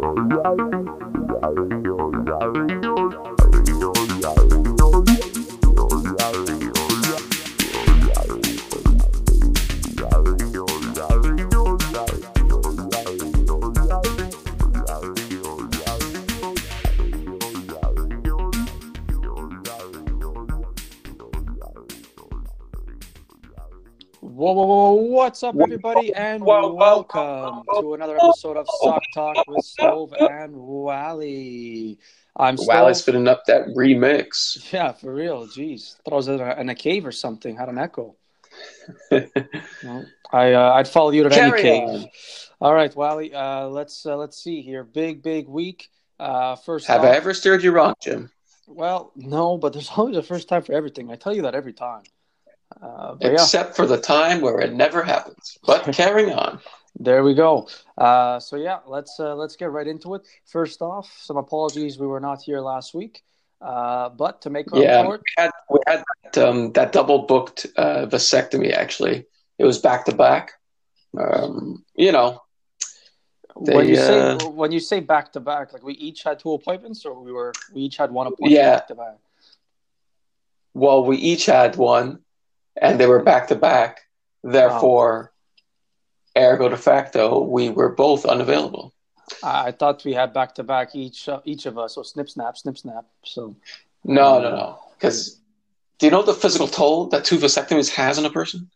Thank you. What's up, everybody, and welcome to another episode of Sock Talk with Stove and Wally. I'm Wally's Stove. fitting up that remix. Yeah, for real. Jeez, thought I was in a, in a cave or something. Had an echo. No, I uh, I'd follow you to any cave. on. All right, Wally. Uh, let's uh, let's see here. Big big week. Uh, first, Have off, I ever steered you wrong, Jim? well, no, but there's always a first time for everything. I tell you that every time. Uh, but yeah. Except for the time where it never happens. But carrying on. There we go. Uh, so yeah, let's uh, let's get right into it. First off, some apologies we were not here last week, uh, but to make Yeah, it, we had, we had that, um, that double booked uh, vasectomy, actually. It was back to back. Um, You know, when They, you say uh, when you say back to back, like we each had two appointments, or we were we each had one appointment Yeah. back to back. well, we each had one and they were back to back. Therefore, ergo de facto, we were both unavailable. I, thought we had back to back each uh, each of us. So snip snap, snip snap. So No, no, no. Because do you know the physical toll that two vasectomies has on a person?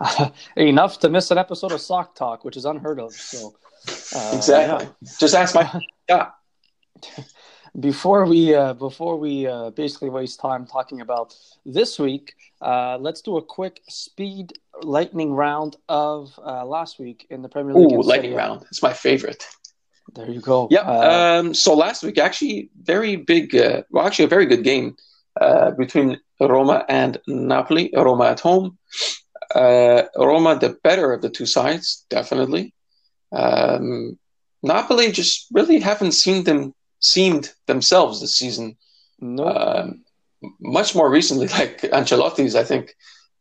enough to miss an episode of Sock Talk, which is unheard of. So uh, exactly. Just ask my. Yeah. Before we uh, before we uh, basically waste time talking about this week, uh, let's do a quick speed lightning round of uh, last week in the Premier League. Ooh, lightning A. round. It's my favorite. There you go. Yeah. Uh, um, so last week, actually, very big. Uh, well, actually, a very good game uh, between Roma and Napoli. Roma at home. Uh, Roma, the better of the two sides, definitely. Um, Napoli just really haven't seen them seemed themselves this season. no, um, much more recently, like Ancelotti's, I think,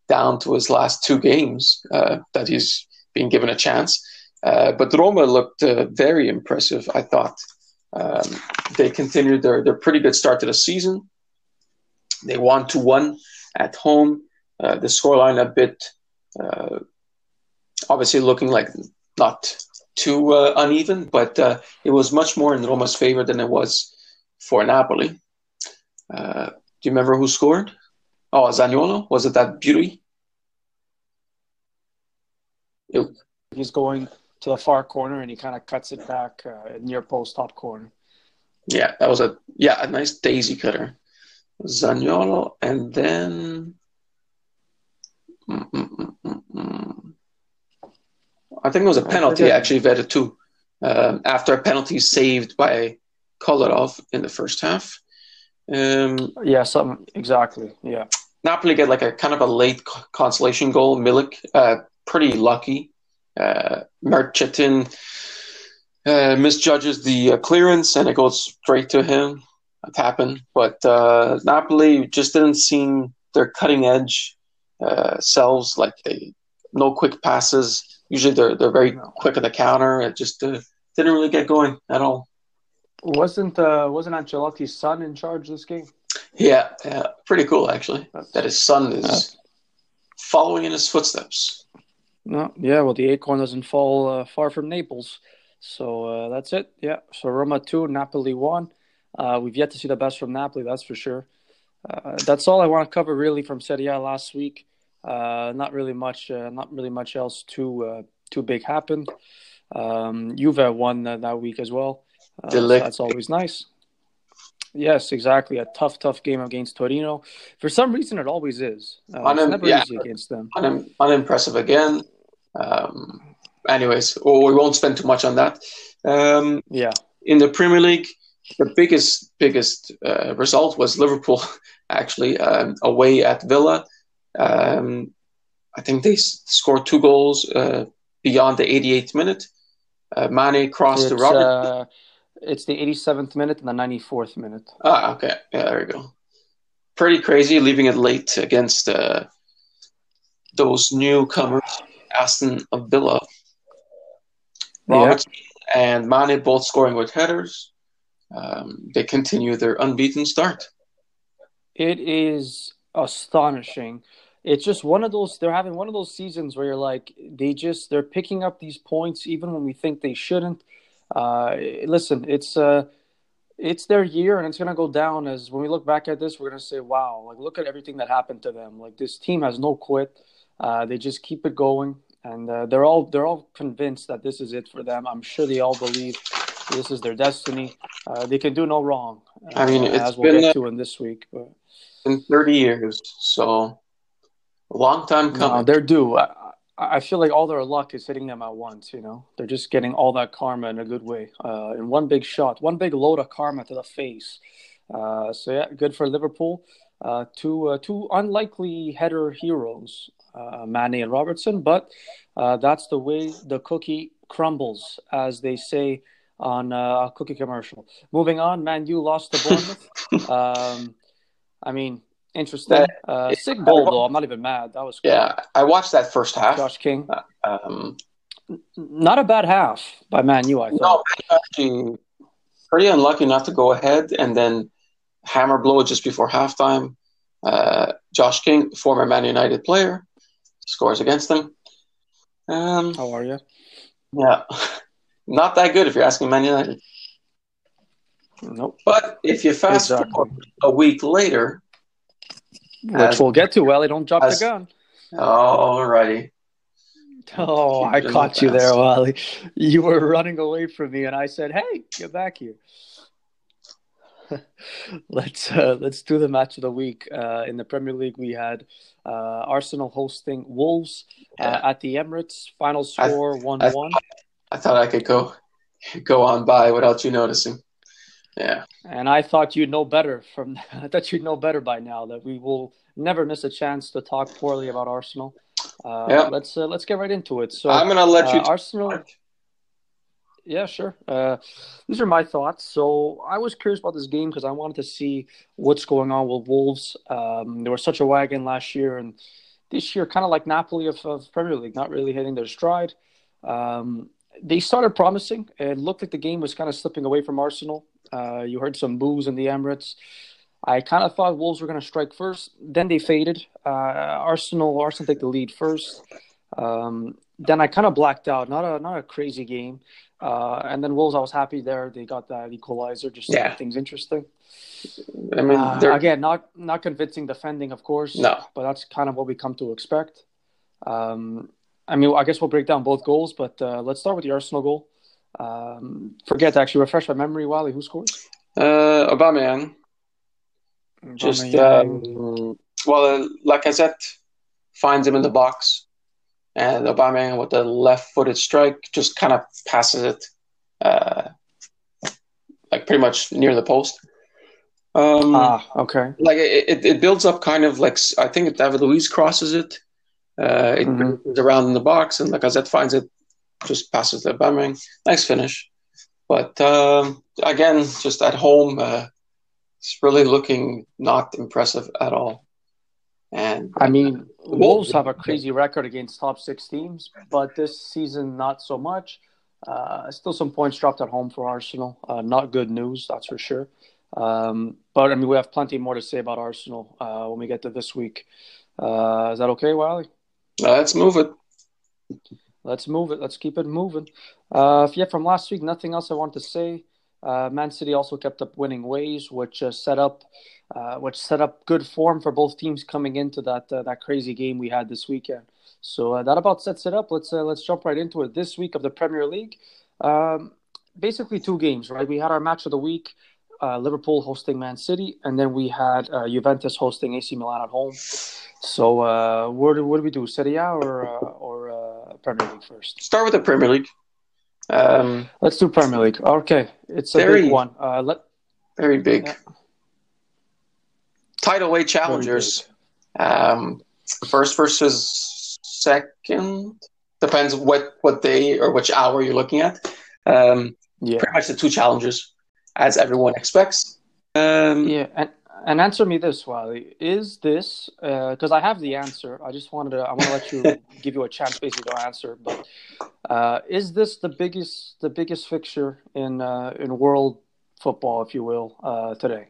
down to his last two games uh, that he's been given a chance. Uh, but Roma looked uh, very impressive, I thought. Um, they continued their, their pretty good start to the season. They won 2 1 at home. Uh, the scoreline a bit, uh, obviously, looking like not too uh, uneven, but uh, it was much more in Roma's favor than it was for Napoli. Uh, do you remember who scored? Oh, Zaniolo? Was it that beauty? It- he's going to the far corner and he kind of cuts it back uh, near post top corner. yeah, that was a yeah a nice daisy cutter. Zaniolo, and then Mm, mm, mm, mm, mm. I think it was a penalty actually, Veretout. Um, after a penalty saved by Kolarov in the first half. Um, Yeah, something exactly. Yeah, Napoli get like a kind of a late consolation goal. Milik, uh, pretty lucky. Uh, Merchetin uh, misjudges the uh, clearance and it goes straight to him. Tap in. But uh, Napoli just didn't seem their cutting edge uh, selves. Like they, no quick passes. Usually they're they're very quick at the counter. It just uh, didn't really get going at all. wasn't uh, wasn't Ancelotti's son in charge this game? Yeah, yeah, pretty cool actually. That's- That his son is following in his footsteps. No, yeah. Well, the acorn doesn't fall uh, far from Naples, so uh, that's it. Yeah. So Roma two, Napoli one. Uh, we've yet to see the best from Napoli, that's for sure. Uh, that's all I want to cover really from Serie A last week. Uh, not really much. Uh, not really much else too uh, too big happened. Um, Juve won uh, that week as well. Uh, so that's always nice. Yes, exactly. A tough, tough game against Torino. For some reason, it always is. Uh, it's Unim- never yeah. easy against them. Unim- unimpressive again. Um, anyways, well, we won't spend too much on that. Um, Yeah. in the Premier League, the biggest biggest uh, result was Liverpool actually um, away at Villa. Um, I think they s- scored two goals uh, beyond the 88th minute. Uh, Mane crossed to Robert. uh, it's the 87th minute and the 94th minute. ah, okay, yeah, there we go. Pretty crazy, leaving it late against uh, those newcomers, Aston Villa. Yeah. And Mane both scoring with headers. Um, they continue their unbeaten start. It is astonishing. It's just one of those. They're having one of those seasons where you're like, they just they're picking up these points even when we think they shouldn't. Uh, listen, it's uh, it's their year, and it's gonna go down as when we look back at this, we're gonna say, wow, like look at everything that happened to them. Like this team has no quit. Uh, they just keep it going, and uh, they're all they're all convinced that this is it for them. I'm sure they all believe this is their destiny. Uh, they can do no wrong. I mean, uh, it's as we'll been, get uh, to in this week. But in 30 years, so a long time coming. no, they're due. I, I feel like all their luck is hitting them at once. You know, they're just getting all that karma in a good way, uh, in one big shot, one big load of karma to the face. Uh, so yeah, good for Liverpool. Uh, two uh, two unlikely header heroes, uh, Mane and Robertson, but uh, that's the way the cookie crumbles, as they say on uh, a cookie commercial. Moving on, Man U lost to Bournemouth. um, I mean, interesting. Uh, sick goal though. I'm not even mad. That was cool. yeah, I watched that first half. Josh King. Um, Not a bad half by Man U. I thought. no, actually, pretty unlucky not to go ahead, and then hammer blow just before halftime. Uh, Josh King, former Man United player, scores against them. Um, How are you? yeah, not that good if you're asking Man United. Nope. But if you fast Exactly. forward a week later, Which As- we'll get to. Well, don't drop as- the gun. Oh, alrighty. Oh, I caught you there, Wally. You were running away from me, and I said, "Hey, get back here." let's uh, let's do the match of the week uh, in the Premier League. We had uh, Arsenal hosting Wolves uh, Yeah. at the Emirates. Final score one I- one. I thought I could go go on by without you noticing. Yeah. And I thought you'd know better from I thought you'd know better by now that we will never miss a chance to talk poorly about Arsenal. Uh, Yeah. Let's uh, let's get right into it. So I'm gonna let you uh, Arsenal. Yeah, sure. Uh, these are my thoughts. So I was curious about this game because I wanted to see what's going on with Wolves. Um, they were such a wagon last year, and this year, kind of like Napoli of, of Premier League, not really hitting their stride. Um, they started promising. It looked like the game was kind of slipping away from Arsenal. Uh, you heard some boos in the Emirates. I kind of thought Wolves were going to strike first. Then they faded. Uh, Arsenal, Arsenal take the lead first. Um, then I kind of blacked out. Not a not a crazy game. Uh, and then Wolves, I was happy there. They got that equalizer just to Yeah. make things interesting. I mean, Uh, again, not not convincing defending, of course. No. but that's kind of what we come to expect. Um, I mean, I guess we'll break down both goals, but uh, let's start with the Arsenal goal. Um, forget to actually refresh my memory, Wally. Who scores? uh, Aubameyang. Just Aubameyang. um, well, uh, Lacazette finds him in the box, and Aubameyang with the left-footed strike just kind of passes it, uh, like pretty much near the post. Um, ah, okay. like it, it, it builds up kind of like I think David Luiz crosses it. Uh, it Mhm. around in the box, and Lacazette finds it, just passes to Aubameyang. Nice finish, but um, again, just at home, uh, it's really looking not impressive at all. And I mean, Wolves have a crazy record against top six teams, but this season not so much. Uh, still some points dropped at home for Arsenal. Uh, not good news, that's for sure. Um, but I mean, we have plenty more to say about Arsenal uh, when we get to this week. Uh, is that okay, Wiley? let's move it. Let's move it. Let's keep it moving. Uh, yeah, from last week, nothing else I want to say. Uh, Man City also kept up winning ways, which uh, set up, uh, which set up good form for both teams coming into that uh, that crazy game we had this weekend. So uh, that about sets it up. Let's uh, let's jump right into it. This week of the Premier League, um, basically two games, right? We had our match of the week, Liverpool hosting Man City, and then we had Juventus hosting AC Milan at home. So what what do we do, Serie A or or Premier League first? Start with the Premier League. Um, Let's do Premier League. Okay, it's a Very- big one. Uh, let very big. Yeah. Title weight challengers. Um, first versus second depends what what day or which hour you're looking at. Um, yeah, pretty much the two challengers, as everyone expects. Um, yeah, and and answer me this, Wally. Is this because uh, I have the answer? I just wanted to. I want to let you give you a chance, basically, to answer. But uh, is this the biggest, the biggest fixture in uh, in world football, if you will, uh, today?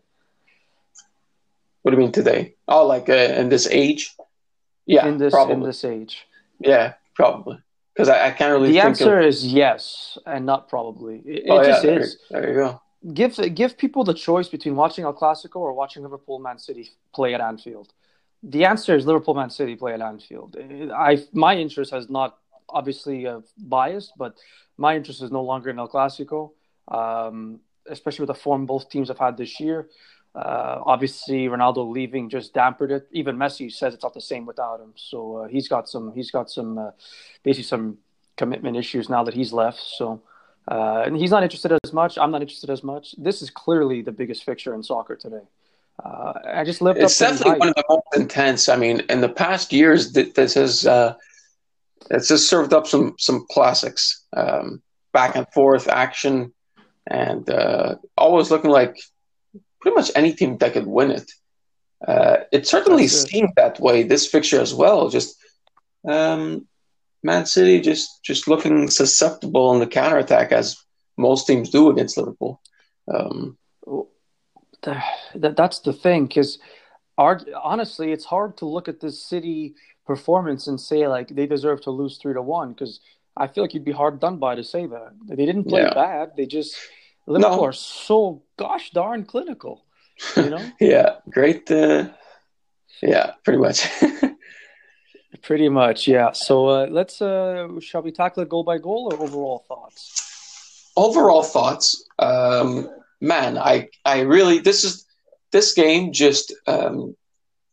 What do you mean today? Oh, like uh, in this age? Yeah, in this probably. in this age. Yeah, probably. Because I, I, can't really. The answer of... is yes, and not probably. It, oh, it yeah, just there, is. There you go give give people the choice between watching El Clasico or watching Liverpool Man City play at Anfield. The answer is Liverpool Man City play at Anfield. I my interest has not obviously uh, biased, but my interest is no longer in El Clasico, um, especially with the form both teams have had this year. Uh, obviously, Ronaldo leaving just dampened it. Even Messi says it's not the same without him. So uh, he's got some he's got some uh, basically some commitment issues now that he's left. So uh, and he's not interested as much. I'm not interested as much. This is clearly the biggest fixture in soccer today. Uh, I just lived it's up. It's definitely one of the most intense. I mean, in the past years, this has uh, it's just served up some some classics, um, back and forth action, and uh, always looking like pretty much any team that could win it. Uh, it certainly seemed that way this fixture as well. Just um, Man City just just looking susceptible on the counter attack as most teams do against Liverpool. Um, that, that's the thing because honestly, it's hard to look at this City performance and say like they deserve to lose three to one because I feel like you'd be hard done by to say that they didn't play Yeah. bad. They just Liverpool No. are so gosh darn clinical. You know, yeah, great. Uh, yeah, pretty much. pretty much, yeah. So uh, let's uh, shall we tackle it goal by goal or overall thoughts? Overall thoughts, um, man. I I really this is this game just um,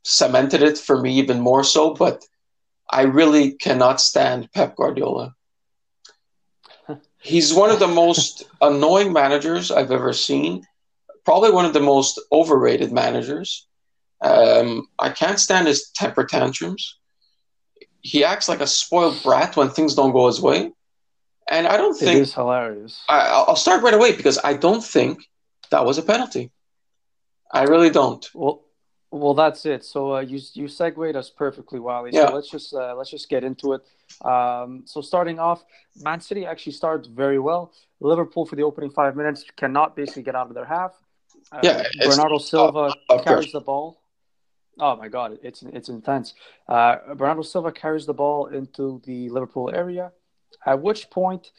cemented it for me even more so. But I really cannot stand Pep Guardiola. He's one of the most annoying managers I've ever seen. Probably one of the most overrated managers. Um, I can't stand his temper tantrums. He acts like a spoiled brat when things don't go his way. And I don't think is hilarious. I, I'll start right away because I don't think that was a penalty. I really don't. Well, well, that's it. So uh, you you segued us perfectly, Wally. Yeah. So let's just uh, let's just get into it. Um, so starting off, Man City actually started very well. Liverpool for the opening five minutes cannot basically get out of their half. Uh, Yeah, Bernardo Silva carries the ball. Oh my God, it's it's intense. Uh, Bernardo Silva carries the ball into the Liverpool area. At which point,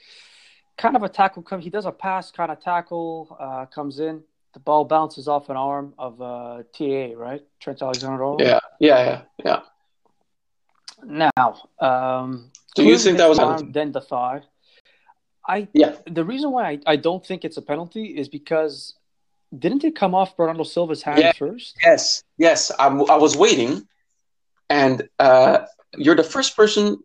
kind of a tackle comes. He does a pass, kind of tackle uh, comes in. The ball bounces off an arm of uh, TA, right? Trent Alexander-Arnold. Yeah, yeah, yeah, yeah. Now, um, Do you think that was arm, penalty? then the thigh? I Yeah. the reason why I, I don't think it's a penalty is because didn't it come off Bernardo Silva's hand Yeah. first? Yes, yes. I'm, I was waiting, and uh, you're the first person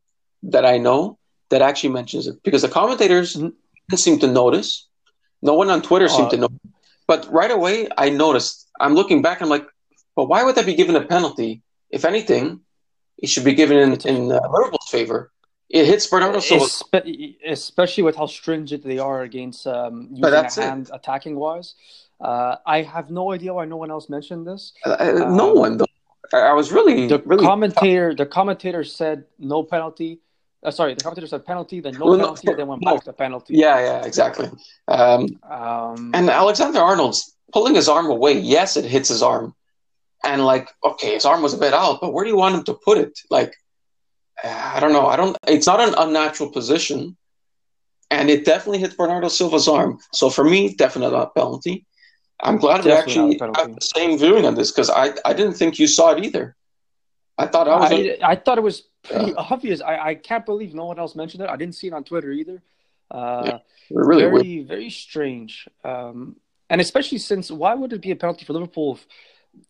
that I know that actually mentions it because the commentators Mhm. didn't seem to notice. No one on Twitter seemed Uh, to know. But right away, I noticed. I'm looking back. I'm like, but why would that be given a penalty? If anything, it should be given in, in uh, Liverpool's favor. It hits Bernardo Silva. Espe- especially with how stringent they are against um, using a it. hand attacking wise. Uh, I have no idea why no one else mentioned this. Uh, no Um, one though. I was really, The really. commentator, the commentator said no penalty. Uh, sorry, the commentator said penalty, then no Well, no, penalty, then went no. back to penalty. yeah, yeah, exactly. Um, Um, And Alexander Arnold's pulling his arm away. Yes, it hits his arm. And like, okay, his arm was a bit out, but where do you want him to put it? Like, I don't know. I don't. It's not an unnatural position, and it definitely hit Bernardo Silva's arm. So for me, definitely not penalty. I'm glad we actually a have the same viewing on this because I I didn't think you saw it either. I thought I was. I, I thought it was pretty obvious. I, I can't believe no one else mentioned it. I didn't see it on Twitter either. Uh, Yeah, really very, weird. very strange. Um, and especially since why would it be a penalty for Liverpool if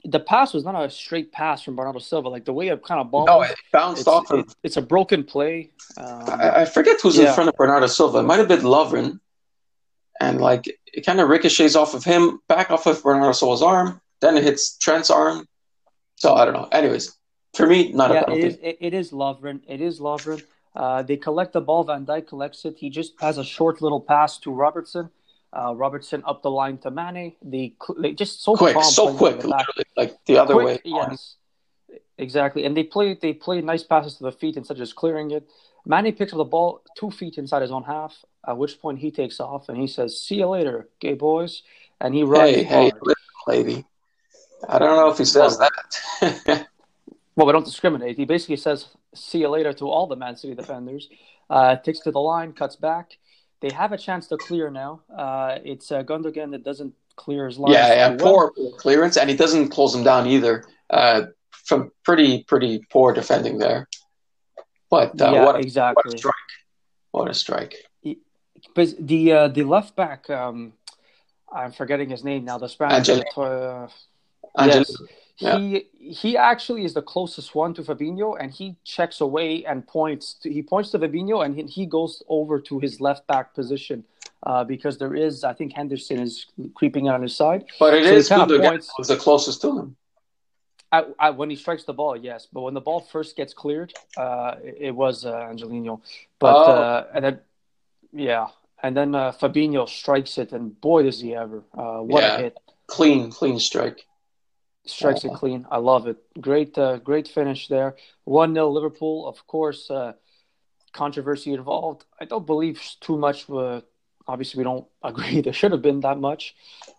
the pass was not a straight pass from Bernardo Silva? Like the way it kind of ball, No, it bounced it's, off of. it's a broken play. Um, I, I forget who's in front of Bernardo Silva. It might have been Lovren. And like it kind of ricochets off of him, back off of Bernardo Silva's arm, then it hits Trent's arm. So I don't know. Anyways, for me, not yeah, a it penalty. is. It, it is Lovren. It is Lovren. Uh, they collect the ball. Van Dijk collects it. He just has a short little pass to Robertson. Uh, Robertson up the line to Mane. They, they just so quick, so quick, the literally, like the other Quick, way. Yes, exactly. And they play they play nice passes to the feet instead of just clearing it. Mane picks up the ball two feet inside his own half. At which point he takes off and he says, "See you later, gay boys," and he runs. Hey, hey, lady. I don't know if he says that. Well, we don't discriminate. He basically says, "See you later" to all the Man City defenders. Uh, takes to the line, cuts back. They have a chance to clear now. Uh, it's uh, Gundogan that doesn't clear his line. yeah, yeah, well. poor clearance, and he doesn't close him down either. Uh, from pretty, pretty poor defending there. But uh, yeah, what, a, exactly. what a strike! What a strike! But the uh, the left back, um, I'm forgetting his name now. The Spanish. Angel- Uh, Angel- yes, yeah. he he actually is the closest one to Fabinho, and he checks away and points. To, he points to Fabinho, and he, he goes over to his left back position uh, because there is, I think, Henderson is creeping on his side. But it So is points- the closest to him. I, I, when he strikes the ball, yes, but when the ball first gets cleared, uh, it, it was uh, Angelino. But Oh. uh, and then, yeah, and then uh, Fabinho strikes it, and boy, does he ever! Uh, what Yeah. a hit! Clean, clean strike. Strikes it clean. I love it. Great, uh, great finish there. One 0 Liverpool. Of course, uh, controversy involved. I don't believe too much. Uh, obviously, we don't agree. There should have been that much.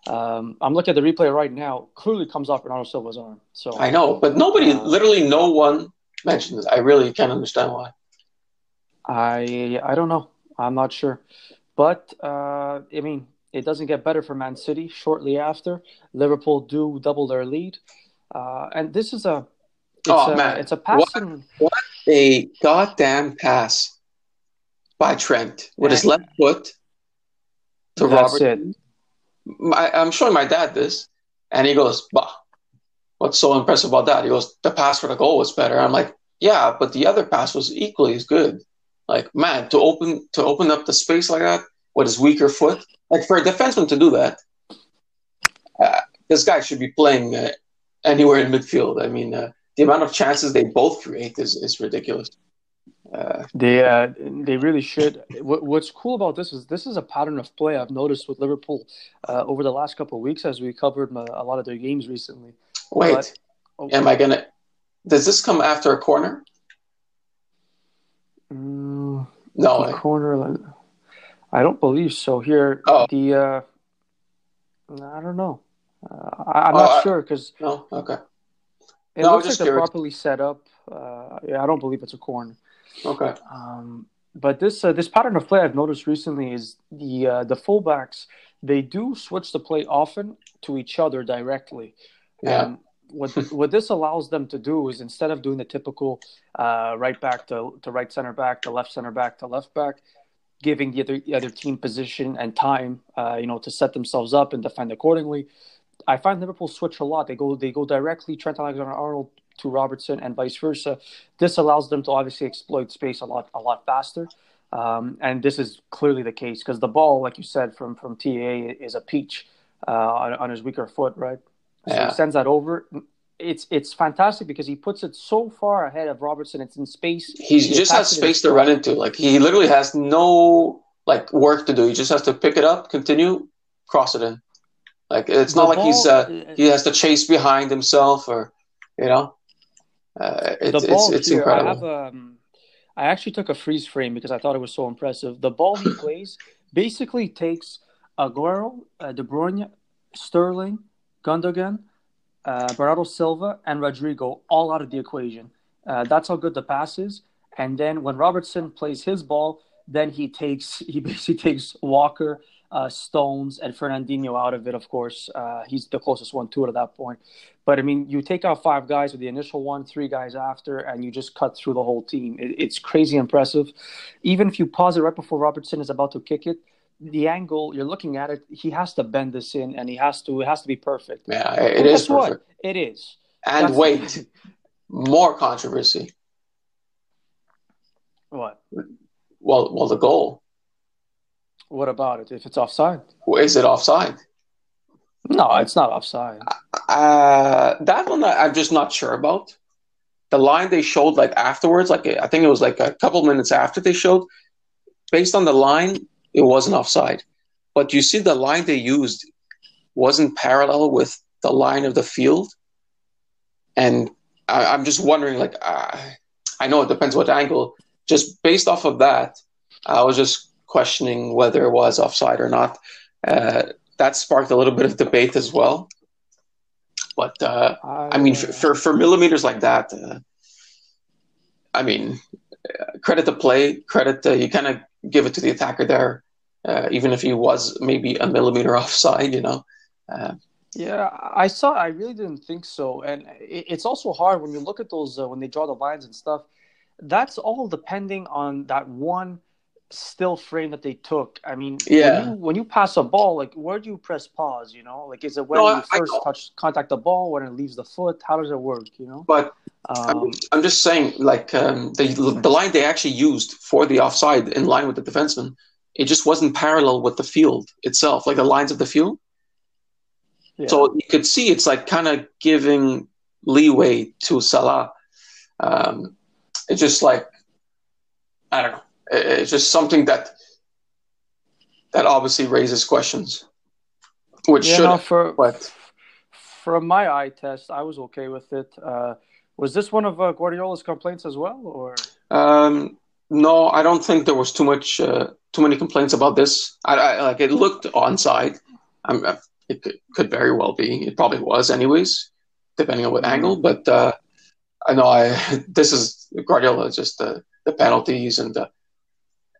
Um, I'm looking at the replay right now. Clearly, comes off Bernardo Silva's arm. So I know, but nobody, Uh, literally no one mentioned it. I really can't understand why. I I don't know. I'm not sure, but uh, I mean, it doesn't get better for Man City. Shortly after, Liverpool do double their lead, uh, and this is a it's Oh, a, man. it's a passing. What a goddamn pass by Trent with his left foot to That's Robert. it. My, I'm showing my dad this, and he goes, "Bah, what's so impressive about that?" He goes, "The pass for the goal was better." I'm like, "Yeah, but the other pass was equally as good." Like, man, to open to open up the space like that with his weaker foot, like for a defenseman to do that, uh, this guy should be playing uh, anywhere in midfield. I mean, uh, the amount of chances they both create is is ridiculous. Uh, They uh, they really should. What, what's cool about this is this is a pattern of play I've noticed with Liverpool uh, over the last couple of weeks as we covered a, a lot of their games recently. wait, But- Oh, am I gonna? Does this come after a corner? Mm, No. the corner. I don't believe so. Here, Oh. the uh, I don't know. Uh, I, I'm Oh, not I- sure because No. Okay. it No, looks like they're properly set up. Uh, yeah, I don't believe it's a corner. Okay. Um, but this uh, this pattern of play I've noticed recently is the uh, the fullbacks they do switch the play often to each other directly. Yeah. And what what this allows them to do is instead of doing the typical uh, right back to, to right center back, to left center back to left back, giving the other the other team position and time, uh, you know, to set themselves up and defend accordingly. I find Liverpool switch a lot. They go they go directly Trent Alexander-Arnold to Robertson and vice versa. This allows them to obviously exploit space a lot a lot faster. Um, and this is clearly the case because the ball, like you said, from from TA is a peach uh, on, on his weaker foot, right? So Yeah. he sends that over. It's it's fantastic because he puts it so far ahead of Robertson. It's in space. He just has space to run into. Like he literally has no like work to do. He just has to pick it up, continue, cross it in. Like it's The not like he's uh, he has to chase behind himself or you know. Uh, it's, the ball it's, it's here, incredible. I have um, I actually took a freeze frame because I thought it was so impressive. The ball he plays basically takes Aguero, uh, De Bruyne, Sterling, Gundogan, uh, Bernardo Silva, and Rodrigo all out of the equation. Uh, that's how good the pass is. And then when Robertson plays his ball, then he takes he basically takes Walker, uh, Stones, and Fernandinho out of it. Of course, uh, he's the closest one to it at that point. But I mean, you take out five guys with the initial one, three guys after, and you just cut through the whole team. It, it's crazy impressive. Even if you pause it right before Robertson is about to kick it, the angle you're looking at it, he has to bend this in, and he has to. It has to be perfect. yeah, it is guess what? perfect. It is. And That's- wait, more controversy. What? Well, well, the goal What about it? If it's offside? is it offside? No, it's not offside. Uh, that one I'm just not sure about. The line they showed like afterwards, like I think it was like a couple minutes after they showed, based on the line, it wasn't offside. but you see the line they used wasn't parallel with the line of the field, and I, am just wondering, like, uh, I know it depends what angle. Just based off of that, I was just questioning whether it was offside or not. Uh, that sparked a little bit of debate as well. But uh, I, I, mean, for, for, for millimeters like that, uh, I mean, uh, credit the play, credit you kind of give it to the attacker there, uh, even if he was maybe a millimeter offside, you know. Uh, yeah, I saw. I really didn't think so, and it's also hard when you look at those when they draw the lines and stuff. That's all depending on that one still frame that they took. I mean, yeah. When you, when you, pass a ball, like where do you press pause? You know, like is it when no, you first touch contact the ball when it leaves the foot? How does it work? You know. But um, I'm, I'm, just saying, like um, the the line they actually used for the offside in line with the defenseman, it just wasn't parallel with the field itself, like the lines of the field. Yeah. So you could see it's like kind of giving leeway to Salah. Um, it's just like I don't know it's just something that that obviously raises questions, which should. No, for but from my eye test, I was okay with it. Uh, was this one of uh, Guardiola's complaints as well, or? Um, no, I don't think there was too much, uh, too many complaints about this. I, I like it looked onside. I'm, uh, it could, could, very well be. It probably was, anyways, depending on what mm-hmm. angle. But uh, I know I this is Guardiola just the the penalties and the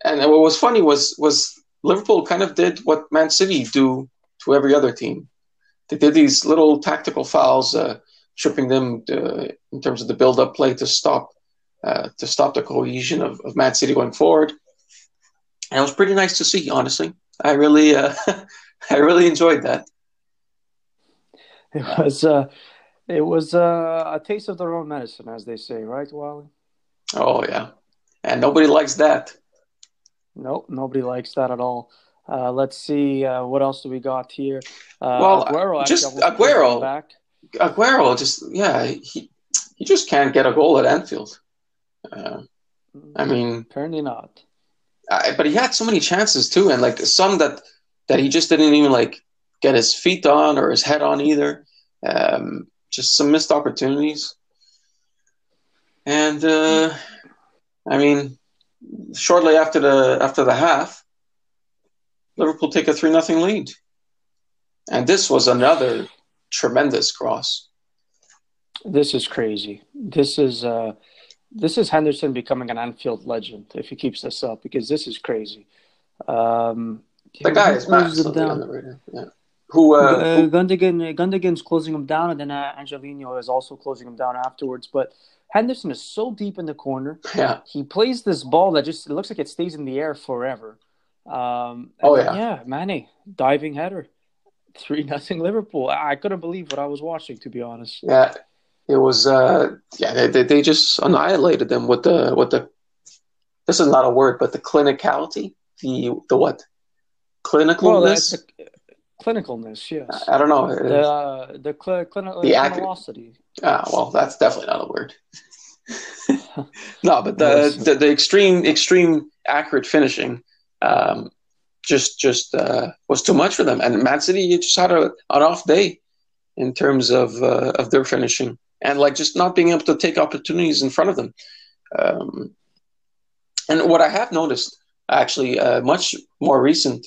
and what was funny was was Liverpool kind of did what Man City do to every other team. They did these little tactical fouls, uh, tripping them uh, in terms of the build-up play to stop uh, to stop the cohesion of, of Man City going forward. And it was pretty nice to see, honestly. I really, uh, I really enjoyed that. It was, uh, it was uh, a taste of their own medicine, as they say, right, Wally? Oh yeah, and nobody likes that. Nope, nobody likes that at all. Uh, let's see uh, what else do we got here. Uh, well, Aguero just Aguero. Back. Aguero, just yeah, he he just can't get a goal at Anfield. Uh, I mean, apparently not. I, but he had so many chances too, and like some that that he just didn't even like get his feet on or his head on either. Um, just some missed opportunities. And uh, I mean, shortly after the after the half, Liverpool take a three nothing lead, and this was another tremendous cross. This is crazy. This is uh, this is Henderson becoming an Anfield legend if he keeps this up because this is crazy. Um, the guy is massive. Yeah. Who, uh, uh, who... Gundogan, Gundogan's closing him down, and then uh, Angelino is also closing him down afterwards. But Henderson is so deep in the corner. Yeah. He plays this ball that just it looks like it stays in the air forever. Um, oh yeah. Yeah, Mane diving header, three nothing Liverpool. I couldn't believe what I was watching to be honest. Yeah, it was. Uh, yeah, they, they, just annihilated them with the with the. This is not a word, but the clinicality, the the what? Clinicalness. Well, clinicalness, yes. I, I don't know. The uh, the cl- clinical the velocity. Ah, well, that's definitely not a word. no, but the, the, the extreme extreme accurate finishing um, just just uh, was too much for them. And Man City you just had a, an off day in terms of uh, of their finishing and like just not being able to take opportunities in front of them. Um, and what I have noticed, actually, uh, much more recent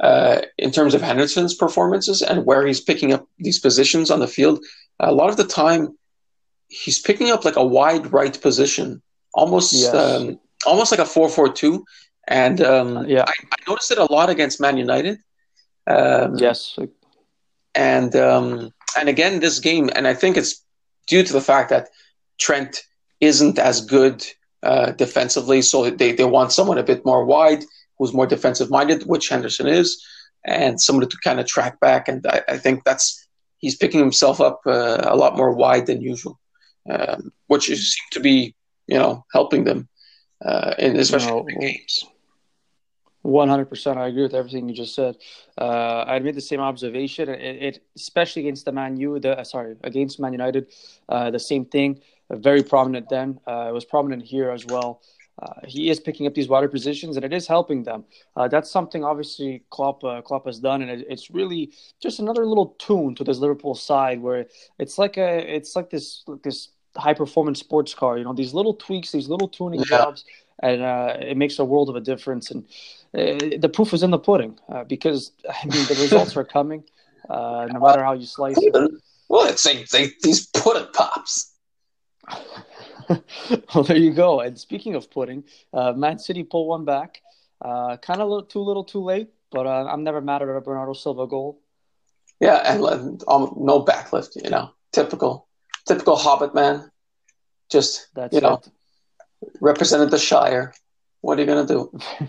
uh, in terms of Henderson's performances and where he's picking up these positions on the field, a lot of the time he's picking up like a wide right position, almost yes. um, almost like a four four two. And um, yeah, I, I, noticed it a lot against Man United. Um, yes, and um, and again this game, and I think it's due to the fact that Trent isn't as good uh, defensively, so they, they want someone a bit more wide who's more defensive minded, which Henderson is, and somebody to kind of track back. And I, I think that's he's picking himself up uh, a lot more wide than usual, um, which seems to be you know helping them uh, in especially no, big games. One hundred percent, I agree with everything you just said. Uh, I made the same observation. It, it especially against the Man U, the uh, sorry against Man United, uh, the same thing. very prominent then. Uh, it was prominent here as well. Uh, he is picking up these wider positions, and it is helping them. Uh, that's something obviously Klopp uh, Klopp has done, and it, it's really just another little tune to this Liverpool side where it's like a it's like this this high performance sports car. You know, these little tweaks, these little tuning yeah. jobs, and uh, it makes a world of a difference. And uh, the proof is in the pudding uh, because I mean the results are coming, no matter how you slice it. Well, it's like, these pudding pops. well, there you go. And speaking of pudding, uh, Man City pull one back. Uh, kind of too little, too late. But uh, I'm never mad at a Bernardo Silva goal. Yeah, and um, no backlift. You know, typical, typical Hobbit man. Just That's you know, it. represented the Shire. What are you gonna do?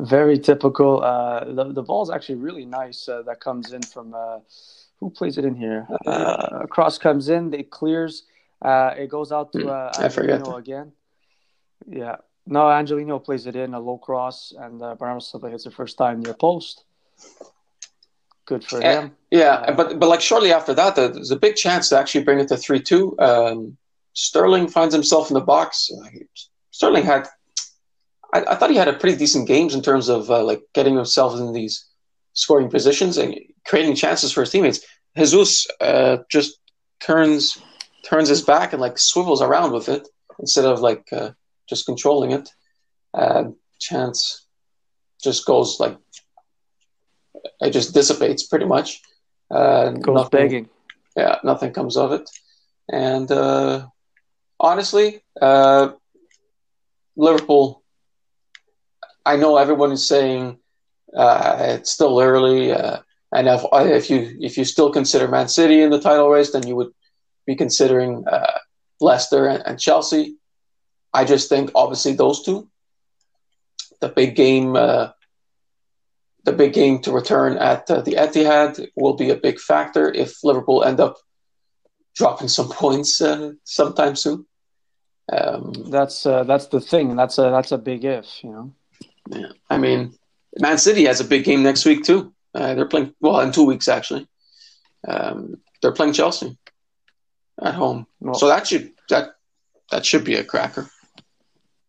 Very typical. Uh, the the ball's actually really nice. Uh, that comes in from uh, who plays it in here? Uh, cross comes in. It clears uh, it goes out to hmm. uh, I forget again. Yeah. No, Angelino plays it in a low cross, and uh, Bernardo Silva hits the first time near post. Good for eh, him. Yeah, uh, but but like shortly after that, there's a big chance to actually bring it to three two. Um, Sterling finds himself in the box. Sterling had, I, I, thought he had a pretty decent games in terms of uh, like getting himself in these scoring positions and creating chances for his teammates. Jesus uh, just turns turns his back and like swivels around with it instead of like uh, just controlling it. Uh, chance just goes like it just dissipates pretty much. Uh, goes nothing, begging. Yeah, nothing comes of it. And uh, honestly, uh, Liverpool. I know everyone is saying uh, it's still early, uh, and if, if you if you still consider Man City in the title race, then you would be considering uh, Leicester and, and, Chelsea. I just think obviously those two, the big game, uh, the big game to return at uh, the Etihad will be a big factor if Liverpool end up dropping some points uh, sometime soon. Um, that's uh, that's the thing. That's a that's a big if, you know. Yeah, I mean, Man City has a big game next week too. Uh, they're playing well in two weeks actually. Um, they're playing Chelsea at home. Well, so that should that that should be a cracker.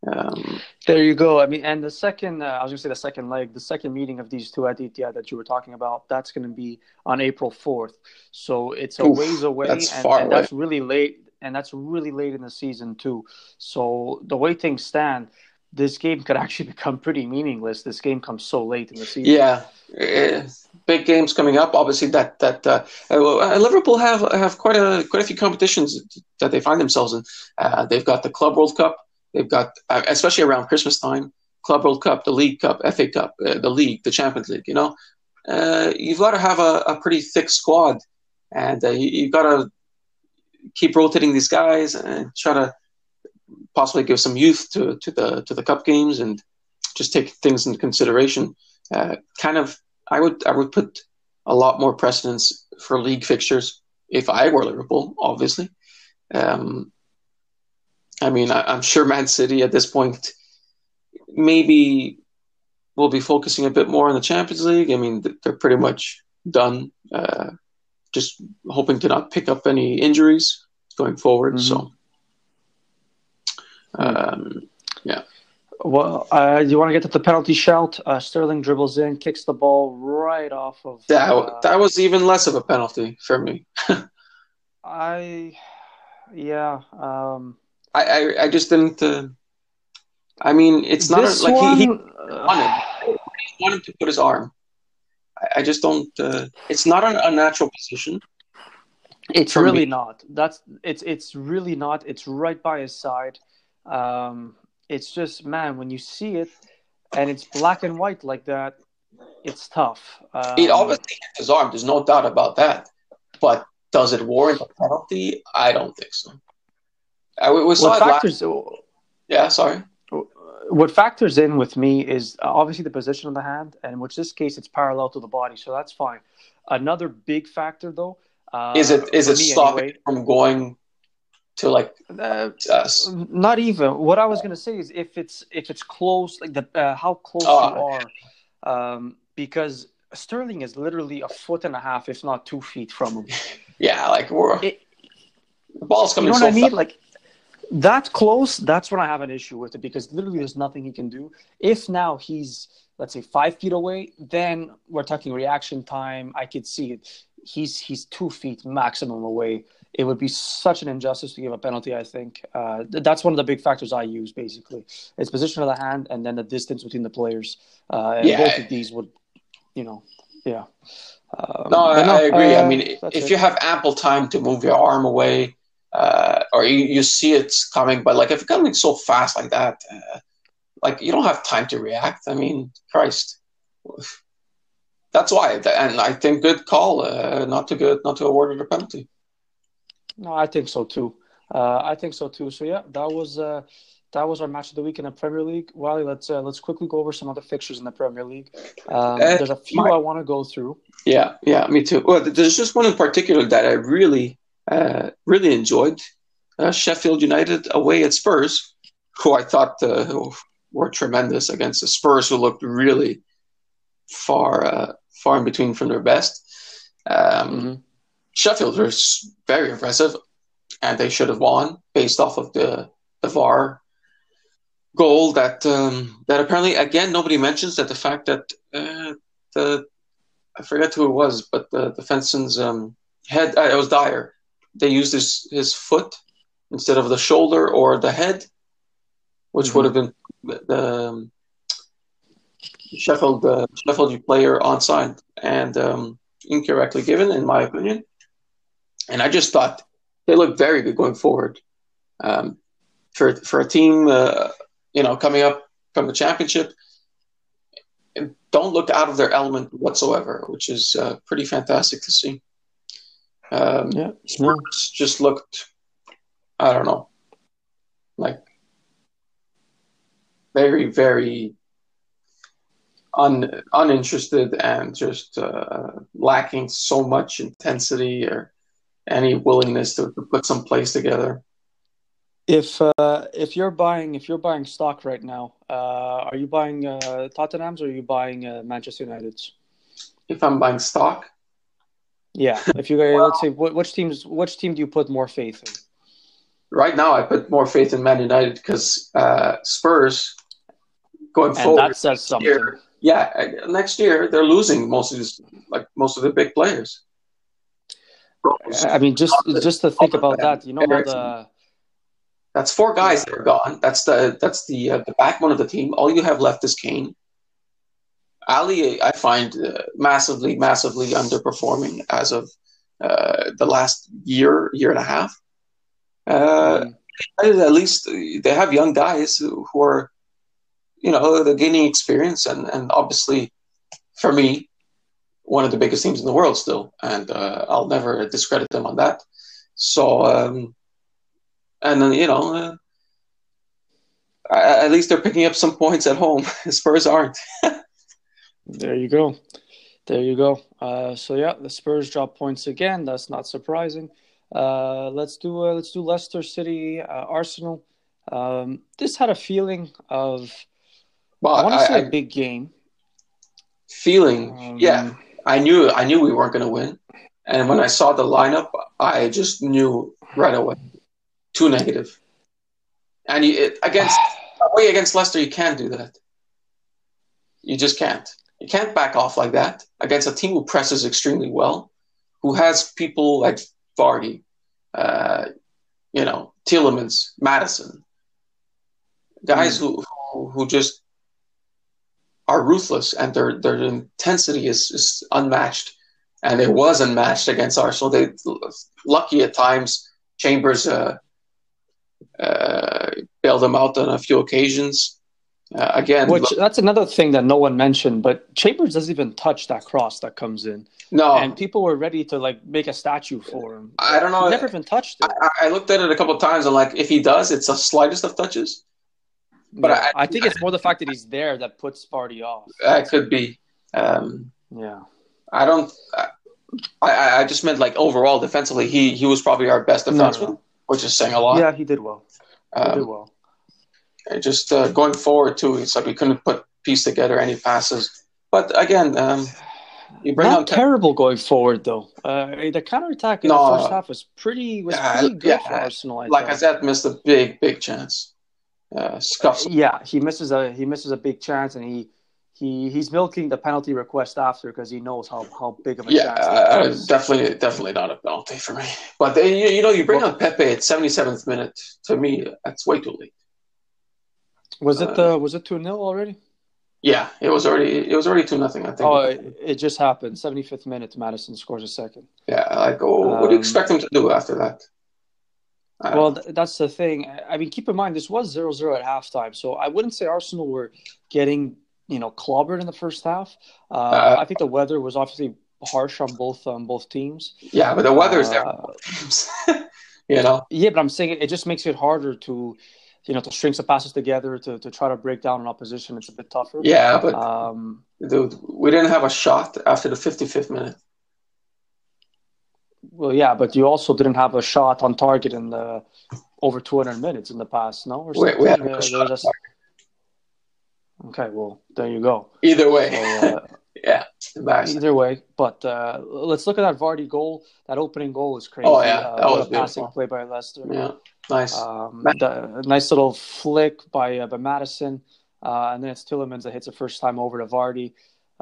Um, there you go. I mean, and the second, uh, I was going to say the second leg, the second meeting of these two at Etihad that you were talking about, that's going to be on April 4th. So it's a oof, ways away. That's and, far and away. that's really late. And that's really late in the season, too. So the way things stand, this game could actually become pretty meaningless. This game comes so late in the season. Yeah, uh, big games coming up. Obviously, that that uh, uh, Liverpool have have quite a quite a few competitions that they find themselves in. Uh, they've got the Club World Cup. They've got uh, especially around Christmas time, Club World Cup, the League Cup, FA Cup, uh, the League, the Champions League. You know, you've got to have a, a pretty thick squad, and you, have got to keep rotating these guys and try to possibly give some youth to, to the to the cup games and just take things into consideration. Uh, kind of, I would I would put a lot more precedence for league fixtures if I were Liverpool, obviously. Um, I mean, I, am sure Man City at this point maybe will be focusing a bit more on the Champions League. I mean, they're pretty much done. Uh, just hoping to not pick up any injuries going forward. Mm-hmm. So um, yeah. Well, uh, you want to get to the penalty shout? Uh, Sterling dribbles in, kicks the ball right off of. That uh, that was even less of a penalty for me. I, yeah. Um, I, I, I just didn't. Uh, I mean, it's not a, like one, he, he wanted, he wanted to put his arm. I, I just don't. Uh, it's not an unnatural position. It's really me. not. That's it's it's really not. It's right by his side. Um, it's just man, when you see it and it's black and white like that, it's tough. Um, it obviously hit his arm. There's no doubt about that. But does it warrant a penalty? I don't think so. I, we what factors? Last... Yeah, sorry. What factors in with me is uh, obviously the position of the hand, and in which this case it's parallel to the body, so that's fine. Another big factor, though, uh, is it is it stopping anyway, from going to like uh, us. Not even. What I was gonna say is if it's if it's close, like the uh, how close oh. you are, um, because Sterling is literally a foot and a half, if not two feet from him. yeah, like we're it, the ball's coming. You know so what I mean? Like that close, that's when I have an issue with it because literally there's nothing he can do. If now he's let's say five feet away, then we're talking reaction time. I could see it. He's he's two feet maximum away. It would be such an injustice to give a penalty. I think uh, that's one of the big factors I use. Basically, it's position of the hand and then the distance between the players. Uh, and yeah. both of these would, you know, yeah. Um, no, I, no, I agree. Uh, I mean, if it. you have ample time to move your arm away, uh, or you, you see it's coming, but like if it's coming so fast like that, uh, like you don't have time to react. I mean, Christ. That's why, and I think good call, uh, not to good, not to award a penalty. No, I think so too. Uh, I think so too. So yeah, that was uh, that was our match of the week in the Premier League. Wally, let's uh, let's quickly go over some other fixtures in the Premier League. Um, uh, there's a few my, I want to go through. Yeah, yeah, me too. Well, there's just one in particular that I really, uh, really enjoyed. Uh, Sheffield United away at Spurs, who I thought uh, were tremendous against the Spurs, who looked really far, uh, far in between from their best. Um, mm-hmm. Sheffield was very impressive, and they should have won based off of the the VAR goal that um, that apparently again nobody mentions that the fact that uh, the I forget who it was, but the the um, head uh, it was Dier. They used his his foot instead of the shoulder or the head, which mm-hmm. would have been the um, Sheffield uh, Sheffield player onside and um, incorrectly given, in my opinion. And I just thought they looked very good going forward. Um, for for a team uh, you know, coming up from the championship, don't look out of their element whatsoever, which is uh, pretty fantastic to see. Um, yeah, Spurs just looked, I don't know, like very, very un, uninterested and just uh, lacking so much intensity or any willingness to, to put some plays together. If uh, if you're buying if you're buying stock right now, uh, are you buying uh, Tottenham's or are you buying uh, Manchester United's? If I'm buying stock, yeah. If you well, let's say which teams which team do you put more faith in? Right now, I put more faith in Man United because uh, Spurs going and forward. That says something. Year, yeah, uh, next year they're losing most of these like most of the big players. I mean, just just to think about that, you know, the that's four guys that are gone. That's the that's the uh, the backbone of the team. All you have left is Kane. Ali, I find uh, massively, massively underperforming as of uh, the last year, year and a half. Mm. At least they have young guys who, who, are, you know, they're gaining experience, and and obviously, for me, one of the biggest teams in the world still, and uh, I'll never discredit them on that. So. Um, and then you know, uh, at least they're picking up some points at home. Spurs aren't. there you go, there you go. Uh, so yeah, the Spurs drop points again. That's not surprising. Uh, let's do uh, let's do Leicester City uh, Arsenal. Um, this had a feeling of well, I want to say a big game. Feeling, um, yeah. I knew I knew we weren't going to win, and when I saw the lineup, I just knew right away too negative. And you, it, against away against Leicester, you can't do that. You just can't. You can't back off like that against a team who presses extremely well, who has people like Vardy, uh, you know, Tielemans, Madison, guys mm. who who just are ruthless and their their intensity is, is unmatched, and it was unmatched against Arsenal. They lucky at times. Chambers uh, uh, bailed them out on a few occasions. Uh, again, Which, look, that's another thing that no one mentioned. But Chambers doesn't even touch that cross that comes in. No, and people were ready to like make a statue for him. I don't know. He never even touched it. I, I, looked at it a couple of times. and like, if he does, it's the slightest of touches. But yeah, I, I, think it's more the fact that he's there that puts Vardy off. That could be. Um, yeah. I don't. I, I just meant like overall defensively, he he was probably our best defenseman. No, which is saying a lot. Yeah, he did well. He um, did well. And just uh, going forward too, it's like we couldn't put piece together any passes. But again, um, You bring Not terrible going forward though. Uh, the counterattack in No. the first half was pretty was pretty good yeah. for Arsenal. I like I said, missed a big, big chance. Uh, scuffs. Yeah, he misses a he misses a big chance, and he he he's milking the penalty request after because he knows how, how big of a Yeah, chance. that uh, definitely, definitely not a penalty for me. But they, you, you know, you bring on Pepe at 77th minute. To me, that's way too late. Was it uh, the was it two 0 already? Yeah, it was already, it was already two nothing. I think. Oh, it, it just happened. Seventy fifth minute, Madison scores a second. yeah, like, oh, what do you Um, expect him to do after that? Uh, Well, th- that's the thing. I mean, keep in mind this was 0-0 at halftime, so I wouldn't say Arsenal were getting you know clobbered in the first half. Uh, Uh, I think the weather was obviously harsh on both on both teams. yeah, but the weather's there. Uh, you know, Yeah, but I'm saying it, it just makes it harder to, you know, to string some passes together to, to try to break down an opposition. It's a bit tougher. yeah, but Um, dude, we didn't have a shot after the 55th minute. Well, yeah, but you also didn't have a shot on target in the over 200 minutes in the past, no? Or We, we had a Uh, shot. was Okay, well, there you go. Either way, So, uh, yeah, either way, but uh, let's look at that Vardy goal. That opening goal is crazy. Oh, yeah, uh, that what was a passing beautiful. play by Leicester. Yeah, nice. Um, the, nice little flick by uh, by Madison, uh, and then it's Tielemans that hits the first time over to Vardy.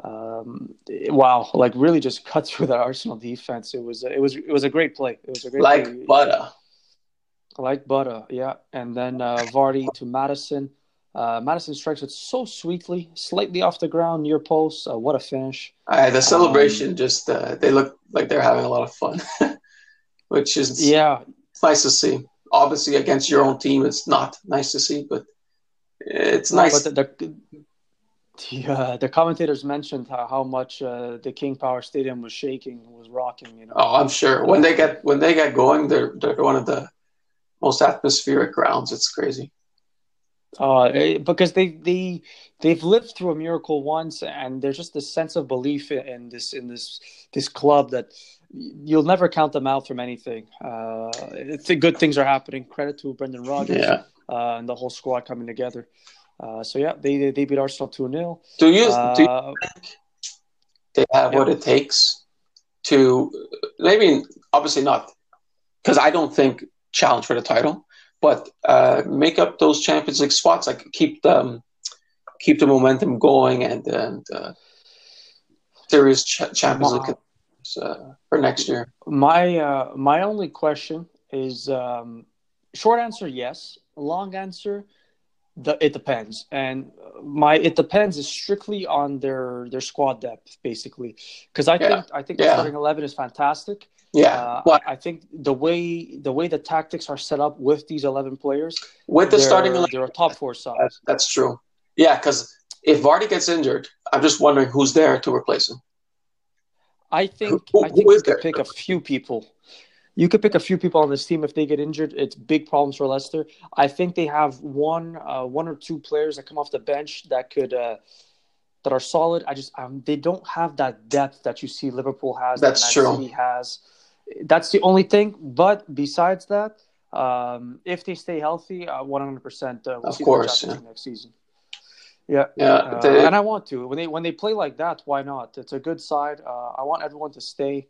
Um, wow, like really just cut through that Arsenal defense. It was it was it was a great play. It was a great like play. butter. like butter, yeah. And then uh, Vardy to Madison. Uh, Madison strikes it so sweetly, slightly off the ground near post. Uh, what a finish! Uh, the celebration Um, just uh, they look like they're having a lot of fun, which is Yeah, nice to see. Obviously, against your own team, it's not nice to see, but it's nice. But the, the, the, uh, the commentators mentioned how, how much uh, the King Power Stadium was shaking, was rocking. You know. oh, I'm sure when they get when they get going, they're they're one of the most atmospheric grounds. It's crazy. Uh, eh, because they they they've lived through a miracle once, and there's just this sense of belief in, this in this this club that you'll never count them out from anything. Uh, it's, good things are happening. Credit to Brendan Rodgers Yeah. uh, and the whole squad coming together. Uh, so yeah, they they beat Arsenal two 0 Do you do you uh, they have Yeah. what it takes to maybe obviously not because I don't think challenge for the title, but uh, make up those Champions League spots, like keep them keep the momentum going and and uh, serious ch- Champions League uh, for next year. My uh, my only question is um, short answer yes, long answer the, it depends. And my it depends is strictly on their their squad depth basically because I Yeah. think I think the starting eleven is fantastic. Yeah, Uh, but I, I think the way the way the tactics are set up with these eleven players, with the starting eleven, they're a top four side. that's, that's true. Yeah, because if Vardy gets injured, I'm just wondering who's there to replace him. I think Who- I think who you is there? could pick a few people. You could pick a few people on this team if they get injured. It's big problems for Leicester. I think they have one uh, one or two players that come off the bench that could uh, that are solid. I just um, they don't have that depth that you see Liverpool has. That's true. City has. That's the only thing. But besides that, um, if they stay healthy, one hundred percent, Of course, them in the Champions League next season. Yeah, Yeah, uh, they- and I want to when they when they play like that. Why not? It's a good side. Uh, I want everyone to stay.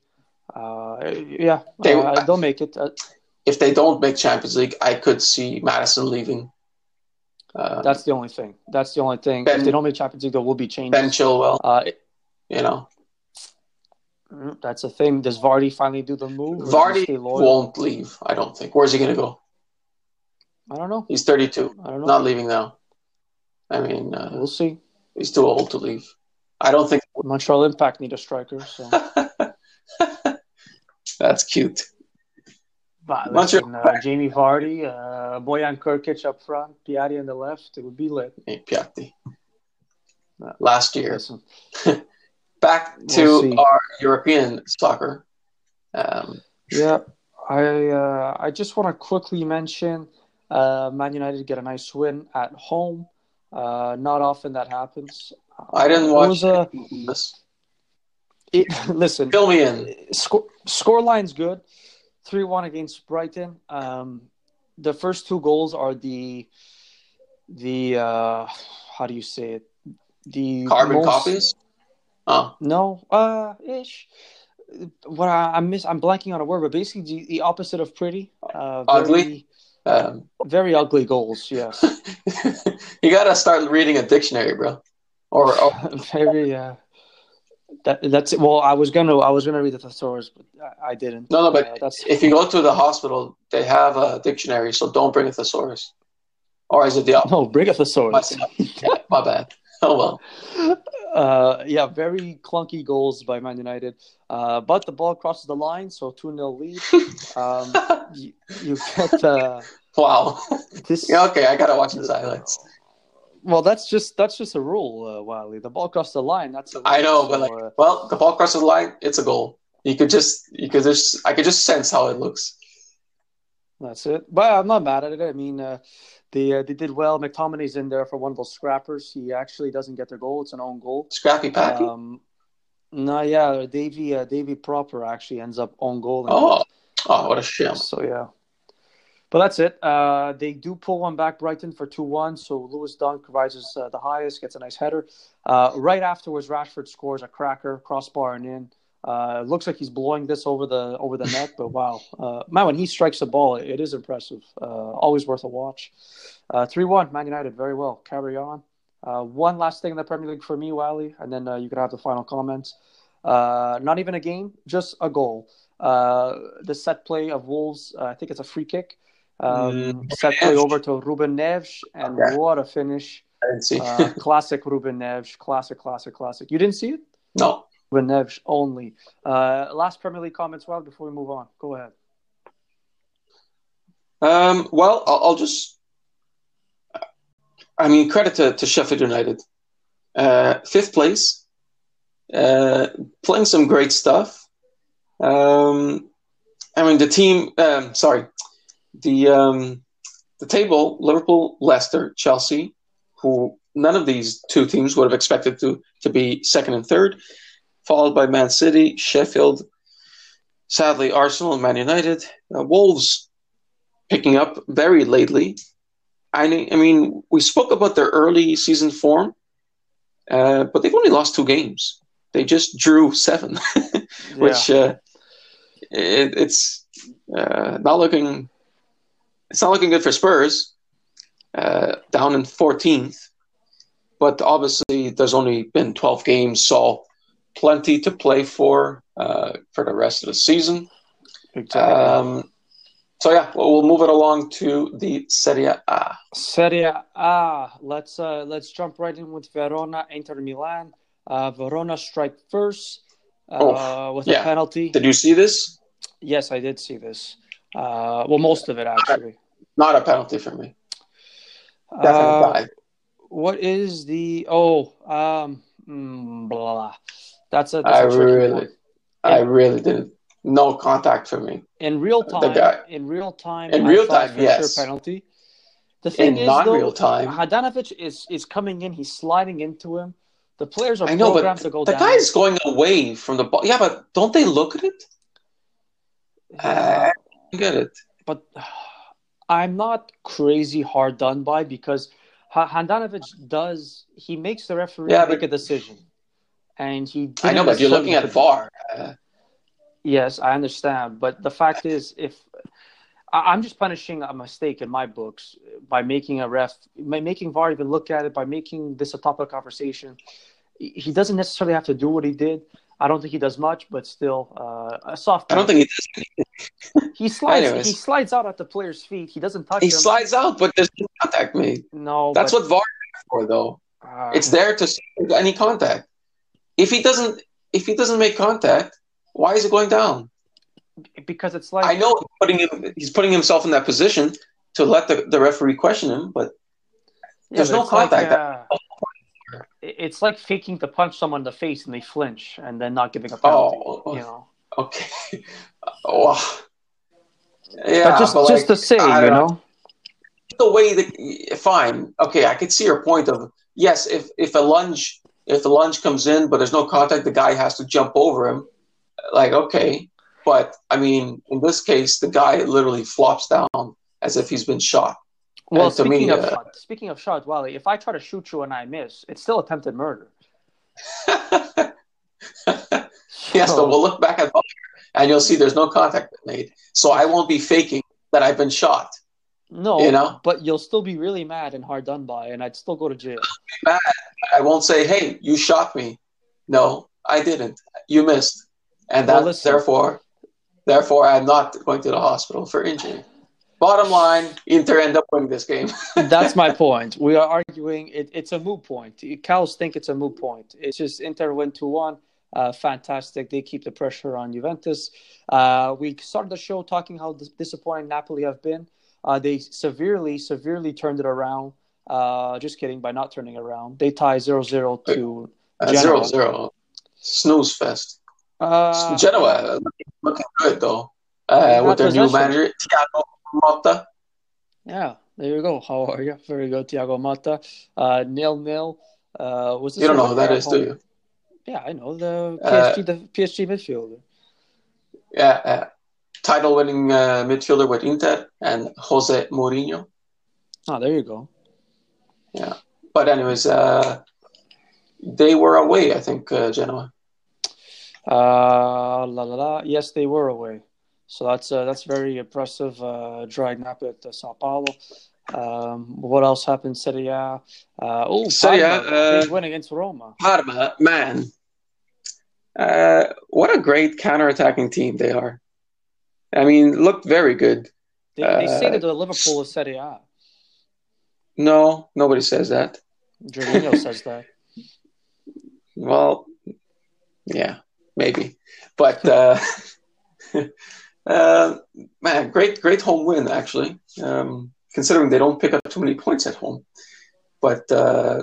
Uh, yeah, They- uh, they'll make it. Uh, if they don't make Champions League, I could see Madison leaving. Uh, that's the only thing. That's the only thing. Ben- if they don't make Champions League, there will be changes. Ben Chilwell, Uh, you know, mm, that's the thing. Does Vardy finally do the move? or does he Vardy won't leave. I don't think. Where's he going to go? I don't know. He's 32, I don't know. not leaving now. I mean, uh, we'll see. he's too old to leave. I don't think Montreal Impact need a striker. So, that's cute. but Montreal listen, uh, Jamie Vardy, uh, Bojan Krkić up front, Piatti on the left. It would be lit. Hey, Piatti. Last year, back to We'll our European soccer. Um, Yeah, I uh, I just want to quickly mention uh, Man United get a nice win at home. Uh, not often that happens. I didn't It watch was a, this. It, listen, Fill me in. score score line's good. Three one against Brighton. Um, the first two goals are the the uh, how do you say it? The Carbon most- copies. Oh, No, uh, ish. What I, I'm miss, I'm blanking on a word, but basically the, the opposite of pretty. Uh, very, Ugly? um, very ugly goals. Yes, you gotta start reading a dictionary, bro. Or, or very. Uh, that that's it. Well, I was gonna I was gonna read the thesaurus, but I, I didn't. no, no, but Uh, that's if you go to the hospital, they have a dictionary, so don't bring a thesaurus. Or is it the opposite? no bring a thesaurus. yeah, my bad. Oh well. Uh, yeah, very clunky goals by Man United. Uh, but the ball crosses the line, so 2 0 lead. Um, you, you get uh, wow. this. Yeah, okay, I gotta watch the highlights. Well, that's just that's just a rule, uh, Wiley. The ball crosses the line. That's a. I know, but like, uh, well, the ball crosses the line. It's a goal. You could just, you could just, I could just sense how it looks. that's it. But I'm not mad at it. I mean, uh, they uh, they did well. McTominay's in there for one of those scrappers. He actually doesn't get their goal. It's an own goal. Scrappy Packy. Um, no, yeah, Davy uh, Davy Pröpper actually ends up on goal. oh, oh, what a shame. So yeah, but that's it. Uh, they do pull one back Brighton for two one. So Lewis Dunk rises uh, the highest, gets a nice header. Uh, right afterwards, Rashford scores a cracker, crossbar and in. Uh, looks like he's blowing this over the over the net, but wow, uh, man, when he strikes the ball, it is impressive. Uh, always worth a watch. Three one, Man United, very well. Carry on. One last thing in the Premier League for me, Wiley, and then you can have the final comments. Not even a game, just a goal. The set play of Wolves, I think it's a free kick. Um, Mm, set play Neves. over to Ruben Neves, and Okay. what a finish! I didn't see. Uh, classic Ruben Neves, classic, classic, classic. You didn't see it? no. Ruben Neves only. Uh, last Premier League comments, well, before we move on. Go ahead. Um, well, I'll, I'll just. I mean, credit to, to Sheffield United. Uh, fifth place, uh, playing some great stuff. Um, I mean, the team. Um, sorry, the um, the table: Liverpool, Leicester, Chelsea, who none of these two teams would have expected to to be second and third, followed by Man City, Sheffield. Sadly, Arsenal, and Man United, uh, Wolves picking up very lately. I, I mean, we spoke about their early season form, uh, but they've only lost two games. They just drew seven, which uh, it, it's uh, not looking. It's not looking good for Spurs, uh, down in 14th. But obviously, there's only been 12 games, so plenty to play for uh, for the rest of the season. exactly. Um, so yeah, well, we'll move it along to the Serie A. Serie A. Let's uh, let's jump right in with Verona, Inter Milan. Uh, Verona strike first uh, Oh, with yeah. a penalty. Did you see this? Yes, I did see this. Uh, well, most of it actually. Not a penalty for me. Definitely Uh, dive. what is the oh um mm, blah, blah. That's a, that's I a really, one. I really didn't. No contact for me. in real the time. guy- In real time. In I real time, yes. Sure penalty. The thing In is, non-real though, time- Handanovic is is coming in. He's sliding into him. The players are I know, programmed but to go the down. guy's going away from the ball. Yeah, but don't they look at it? Yeah, I get it. but I'm not crazy hard done by because Handanovic does he makes the referee Yeah, make but- a decision, and he. I know, but you're looking at VAR. Uh, Yes, I understand, but the fact is, if I'm just punishing a mistake in my books by making a ref, by making VAR even look at it, by making this a topic of conversation, he doesn't necessarily have to do what he did. I don't think he does much, but still, uh, a soft. I don't think he does. he slides. Anyways. He slides out at the player's feet. He doesn't touch He him. slides out, but there's no contact made. No, That's but, what VAR is for, though. uh, It's there to see any contact. If he doesn't, if he doesn't make contact, why is it going down? because it's like I know he's putting him, he's putting himself in that position to let the, the referee question him, but Yeah, There's but no it's like, contact. uh, it- it's like faking to punch someone in the face and they flinch and then not giving a penalty. Oh. you know, okay. oh, yeah, but just but just like, to say, you don't know, the way that fine, okay, I could see your point of yes, if if a lunge if the lunge comes in but there's no contact, the guy has to jump over him. Like okay, but I mean, in this case, the guy literally flops down as if he's been shot. well, and speaking me, of uh, shot, speaking of shots, Wally, if I try to shoot you and I miss, it's still attempted murder. yes, but we'll look back at the and you'll see there's no contact made. So I won't be faking that I've been shot. No, You know? but you'll still be really mad and hard done by, and I'd still go to jail. mad. I won't say, "Hey, you shot me." No, I didn't. You missed, and Well, that listen. therefore, therefore, I'm not going to the hospital for injury. Bottom line, Inter end up winning this game. That's my point. We are arguing it, it's a moot point. Cows think it's a moot point. It's just Inter win 2 1. Uh, fantastic. They keep the pressure on Juventus. Uh, we started the show talking how dis- disappointing Napoli have been. Uh, they severely, severely turned it around. Uh, just kidding, by not turning around. They tie 0 0 to Uh, Genoa. zero zero, snooze fest. uh, Genoa uh, looking, good though, uh, with their new manager Thiago Motta. Yeah, there you go. How are you? Very good, Thiago Motta. Uh, nil nil. Uh, was You don't know who that is, is, do you? Yeah, I know the Uh, PSG, the PSG midfielder. Yeah, uh, title-winning uh, midfielder with Inter and Jose Mourinho. Oh, there you go. Yeah, but anyways, uh, they were away, I think, uh, Genoa. Uh, la la la. Yes, they were away. So that's uh, that's very impressive. Uh, drawing up at uh, San Paolo. Um, what else happened? Serie A. Uh, oh, Serie A, uh, win against Roma. Parma, man, uh, what a great counter-attacking team they are. I mean, looked very good. They, they say uh, that the Liverpool is Serie A. No, nobody says that. Jorginho says that. Well, yeah, maybe, but uh, uh, man, great, great home win actually. Um, considering they don't pick up too many points at home, but uh,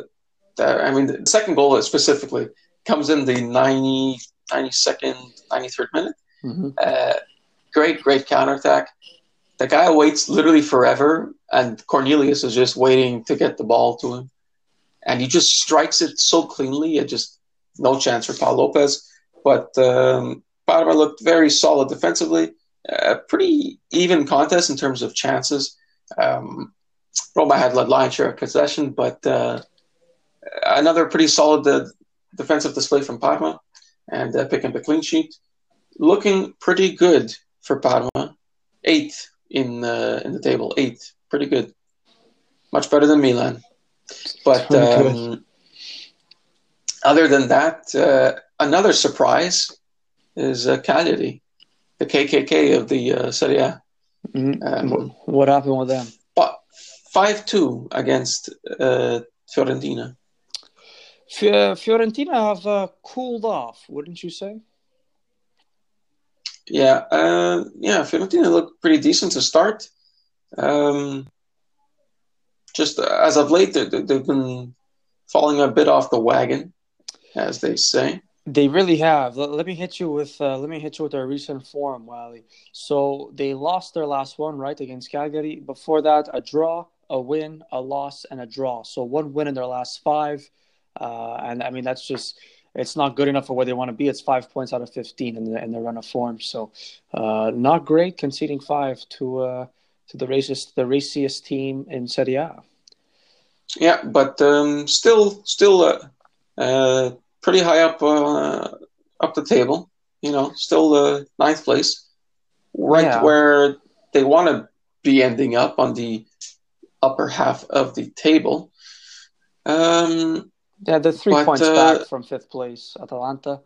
the- I mean, the second goal specifically comes in the 90, 92nd, 93rd minute. hmm Uh, great, great counterattack. The guy waits literally forever, and Cornelius is just waiting to get the ball to him. And he just strikes it so cleanly, it just no chance for Pau López. But um, Parma looked very solid defensively. A pretty even contest in terms of chances. Um, Roma had led line share of possession, but uh, another pretty solid uh, defensive display from Parma and uh, picking up a clean sheet looking pretty good for Parma. Eighth in uh, in the table, eighth, pretty good. Much better than Milan. But um, other than that, uh, another surprise is uh, Cagliari, the KKK of the uh, Serie A. Mhm. Um, what happened with them? but five two against uh, Fiorentina. Fiorentina have uh, cooled off, wouldn't you say? Yeah, uh, yeah, Fiorentina looked pretty decent to start. Um, just uh, as of late, they, they've been falling a bit off the wagon, as they say. They really have. Let, let me hit you with uh, let me hit you with their recent form, Wally. So they lost their last one, right, against Cagliari. Before that, a draw, a win, a loss, and a draw. So one win in their last five, uh, and I mean that's just it's not good enough for where they want to be. It's five points out of fifteen in the in their run of form. So uh, not great, conceding five to uh, to the racist the raciest team in Serie A. Yeah, but um, still, still uh, uh, pretty high up uh, up the table. You know, still uh, ninth place, right Yeah. where they want to be ending up on the upper half of the table. Um, Yeah, they're three But, points uh, back from fifth place, Atalanta.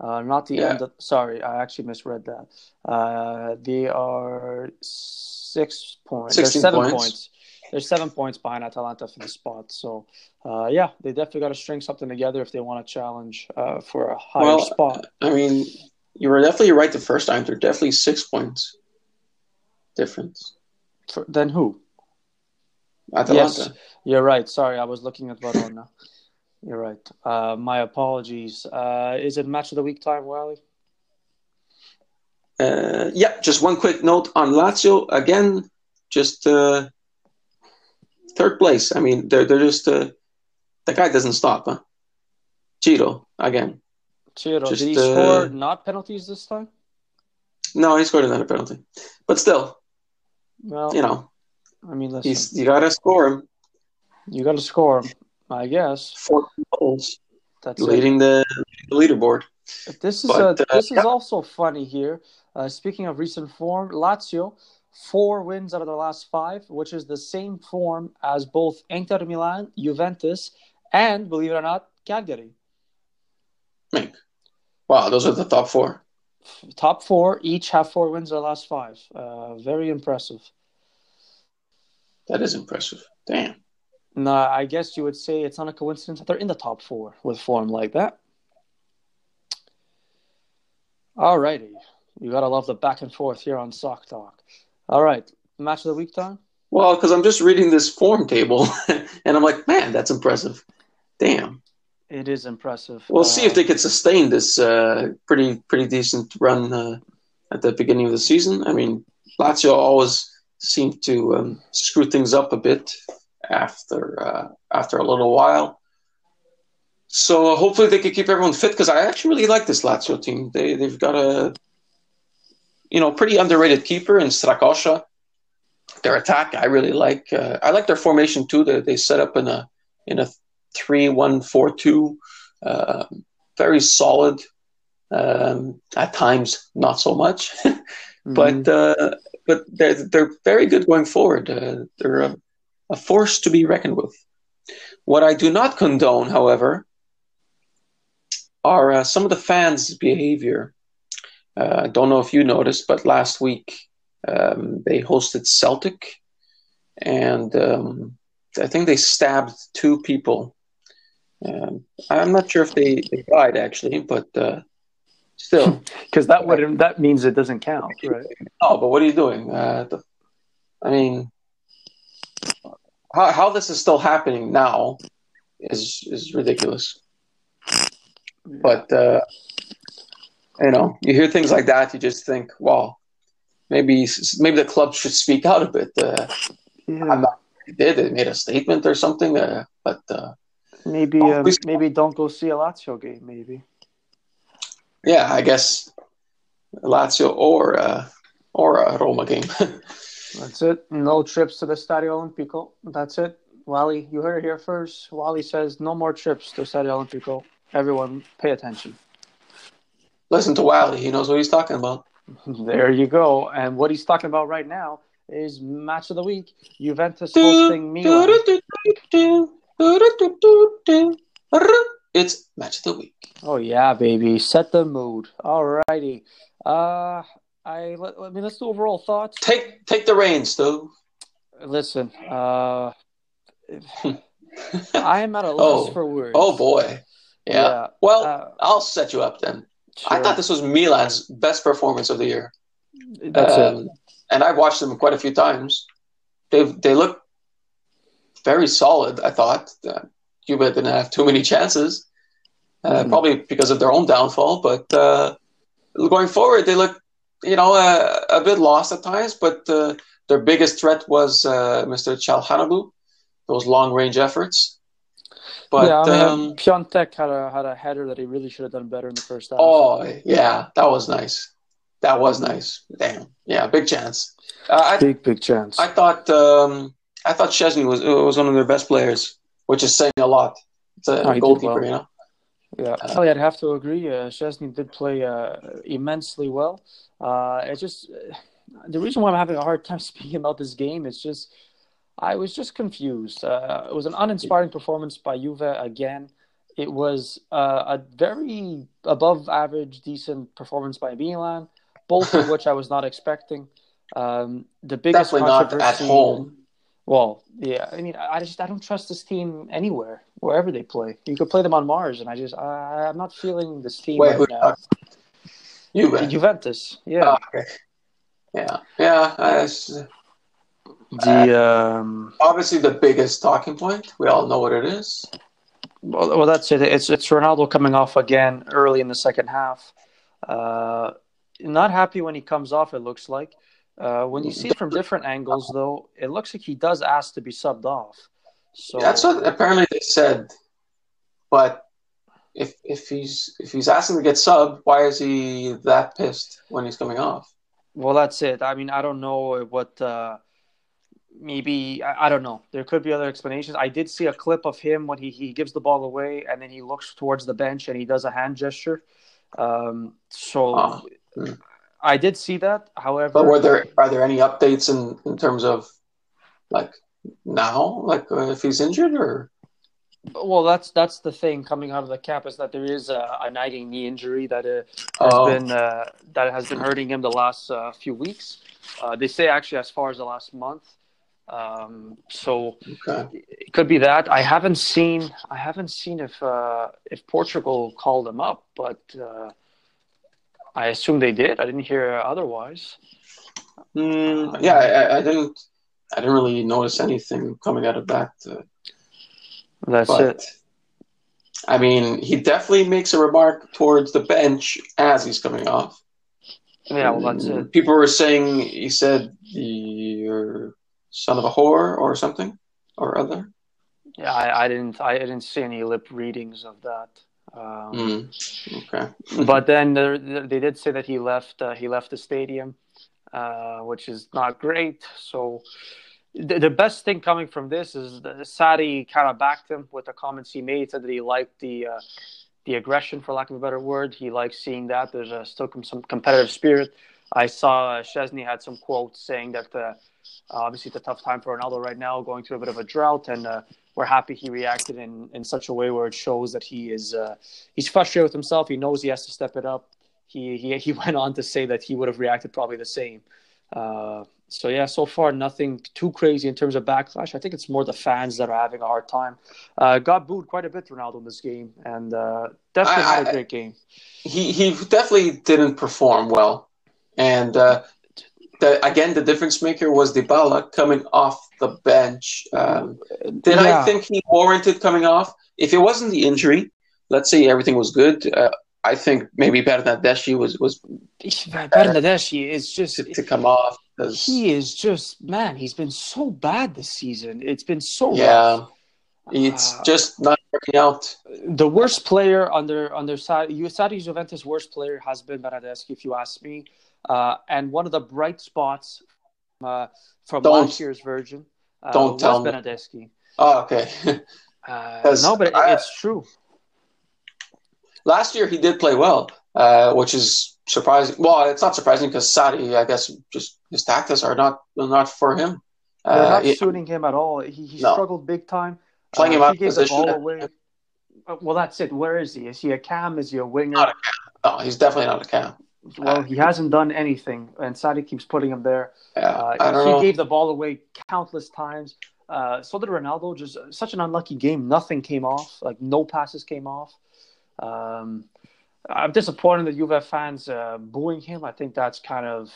Uh, not the Yeah. end of. Sorry, I actually misread that. Uh, they are six points. They're 16 seven points. points. They're seven points behind Atalanta for the spot. So, uh, yeah, they definitely got to string something together if they want to challenge uh, for a higher Well, spot. I mean, you were definitely right the first time. They're definitely six points difference. For, then who? Atalanta. Yes, you're right. Sorry, I was looking at Verona. You're right. Uh, my apologies. Uh, is it match of the week time, Wally? Uh, yeah, just one quick note on Lazio. Again, just uh, third place. I mean, they're, they're just, uh, the guy doesn't stop, huh? Ciro, again. Ciro, Just, did he uh, score not penalties this time? No, he scored another penalty. But still, Well, you know, I mean, listen, he's you got to score him. you got to score 'em, I guess. Four goals, That's leading the, the leaderboard. This is but, a, uh, this is also funny here. Uh, speaking of recent form, Lazio four wins out of their last five, which is the same form as both Inter Milan, Juventus, and believe it or not, Cagliari. Mink. Wow, those are the top four. Top four each have four wins in the last five. Uh, very impressive. That is impressive. Damn. No, I guess you would say it's not a coincidence that they're in the top four with form like that. All righty. You gotta love the back and forth here on Sock Talk. All right. Match of the week, Tom? Well, because I'm just reading this form table and I'm like, man, that's impressive. Damn. It is impressive. We'll uh, see if uh, they could sustain this uh, pretty pretty decent run uh, at the beginning of the season. I mean, Lazio always seem to um, screw things up a bit after uh, after a little while. So hopefully they could keep everyone fit because I actually really like this Lazio team. They they've got a you know pretty underrated keeper in Strakosha. Their attack I really like. I like their formation too. That they set up in a in a three one four two. Uh, very solid. Um, at times, not so much, mm-hmm. but uh, but they're they're very good going forward. Uh, they're a, a, force to be reckoned with. What I do not condone, however, are uh, some of the fans' behavior. Uh, I don't know if you noticed, but last week um, they hosted Celtic, and um, I think they stabbed two people um, I'm not sure if they, they died actually, but uh, still, because that would that means it doesn't count, right? Oh, but what are you doing? Uh, the, I mean, how how this is still happening now is is ridiculous. But uh, you know, you hear things like that, you just think, well, maybe maybe the club should speak out a bit. Uh, yeah. I'm not. They did. They made a statement or something, uh, but uh, Maybe um, maybe don't go see a Lazio game. Maybe. Yeah, I guess Lazio or uh, or a Roma game. That's it. No trips to the Stadio Olimpico. That's it. Wally, you heard it here first. Wally says no more trips to Stadio Olimpico. Everyone, pay attention. Listen to Wally. He knows what he's talking about. there you go. And what he's talking about right now is match of the week: Juventus hosting Milan. It's match of the week. Oh yeah, baby. Set the mood. Alrighty. Uh I let, me let's do overall thoughts. Take take the reins, though. Listen, uh I am at a loss oh. for words. Oh boy. Yeah. yeah. Well, uh, I'll set you up then. Sure. I thought this was Milan's best performance of the year. That's um, it. And I've watched them quite a few times. They they look very solid. I thought uh, Cuba didn't have too many chances, uh, mm. probably because of their own downfall. But uh, going forward, they look, you know, uh, a bit lost at times. But uh, their biggest threat was uh, Mr. Çalhanoğlu, those long range efforts. But yeah, I mean, um, Piątek had a had a header that he really should have done better in the first half. Oh yeah, that was nice. That was nice. Damn. Yeah, big chance. Uh, big I, big chance. I thought um, I thought Szczesny was was one of their best players, which is saying a lot. It's a oh, goalkeeper, well. you know. Yeah, uh, I'd have to agree. Uh, Szczesny did play uh, immensely well. Uh, it's just the reason why I'm having a hard time speaking about this game is just I was just confused. Uh, it was an uninspiring performance by Juve again. It was uh, a very above average, decent performance by Milan, both of which I was not expecting. Um, the biggest Definitely not at home. Well, yeah. I mean, I just I don't trust this team anywhere, wherever they play. You could play them on Mars, and I just I, I'm not feeling this team Wait, right now. Juve. Juventus, yeah. Oh, okay. Yeah, yeah. Uh, the um, obviously the biggest talking point. We all know what it is. Well, well, that's it. It's it's Ronaldo coming off again early in the second half. Uh, not happy when he comes off. It looks like. Uh, when you see it from different angles, though, it looks like he does ask to be subbed off. So that's what apparently they said. But if if he's if he's asking to get subbed, why is he that pissed when he's coming off? Well, that's it. I mean, I don't know what. Uh, maybe I, I, don't know. There could be other explanations. I did see a clip of him when he, he gives the ball away and then he looks towards the bench and he does a hand gesture. Um, so Oh. I did see that. However, But were there are there any updates in in terms of like now, like uh, if he's injured or? well, that's that's the thing coming out of the camp is that there is a, a nagging knee injury that uh, has Oh. been uh, that has been hurting him the last uh, few weeks. Uh, they say actually as far as the last month. Um, so Okay. it could be that. I haven't seen. I haven't seen if uh, if Portugal called them up, but uh, I assume they did. I didn't hear otherwise. Mm, yeah, I, I didn't. I didn't really notice anything coming out of that. Uh, That's but it. I mean, he definitely makes a remark towards the bench as he's coming off. Yeah, well, that's Mm, it. People were saying he said you're son of a whore or something or other. Yeah, I, I didn't. I didn't see any lip readings of that. Um, Mm, okay. but then there, they did say that he left. Uh, he left the stadium, uh, which is not great. So the, the best thing coming from this is that Sarri kind of backed him with the comments he made. Said that he liked the uh, the aggression, for lack of a better word. He likes seeing that. There's uh, still some competitive spirit. I saw uh, Szczesny had some quotes saying that uh, obviously it's a tough time for Ronaldo right now, going through a bit of a drought, and uh, we're happy he reacted in, in such a way where it shows that he is uh, he's frustrated with himself. He knows he has to step it up. He he he went on to say that he would have reacted probably the same. Uh, so yeah, so far nothing too crazy in terms of backlash. I think it's more the fans that are having a hard time. Uh, got booed quite a bit Ronaldo in this game, and uh, definitely I- not a great game. he he definitely didn't perform well, and uh, the, again the difference maker was Dybala coming off the bench. Um, did Yeah. I think he warranted coming off? If it wasn't the injury, let's say everything was good. Uh, I think maybe Bernadeschi was was Bernadeschi is just to, to come off. 'cause- he is just man. He's been so bad this season. It's been so yeah, rough. it's Uh, just not working out. the worst player under under Sarri, Sarri Juventus' worst player has been Bernadeschi, if you ask me. Uh, and one of the bright spots uh, from Don't- last year's version uh, don't was tell me. Oh, okay. Uh, no, but it, I- it's true. Last year he did play well, uh, which is surprising. Well, it's not surprising because Sarri, I guess, just his tactics are not not for him. They're Uh, not suiting him at all. He, he No. struggled big time. Playing Uh, him out he of position. Well, that's it. Where is he? Is he a cam? Is he a winger? Not a cam. no, he's definitely not a cam. Well, he hasn't done anything, and Sarri keeps putting him there. Yeah, Uh, he know. gave the ball away countless times. Uh, so did Ronaldo. Just such an unlucky game. Nothing came off. Like no passes came off. Um, I'm disappointed that Juve fans uh, booing him. I think that's kind of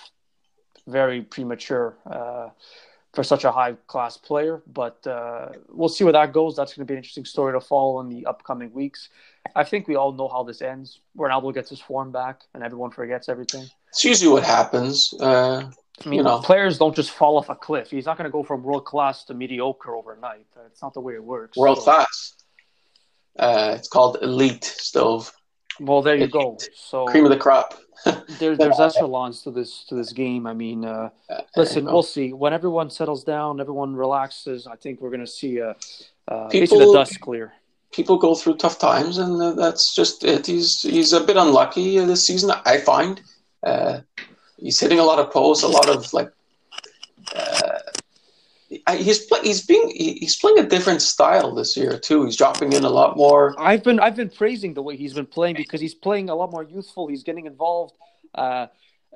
very premature uh, for such a high class player. But uh, we'll see where that goes. That's going to be an interesting story to follow in the upcoming weeks. I think we all know how this ends. Ronaldo gets his form back, and everyone forgets everything. It's usually what happens. Uh, I mean, You know. players don't just fall off a cliff. He's not going to go from world class to mediocre overnight. It's not the way it works. world So- class. Uh, it's called elite stove, Well, there you go. So cream of the crop. there, there's echelons to this to this game. I mean, uh, listen, we'll see. When everyone settles down, everyone relaxes. I think we're going to see uh, uh, basically the dust clear. People go through tough times, and uh, that's just it. He's he's a bit unlucky this season. I find uh, he's hitting a lot of posts, a lot of like. Uh, he's he's being he's playing a different style this year too. He's dropping in a lot more. I've been I've been praising the way he's been playing because he's playing a lot more youthful. He's getting involved. Uh,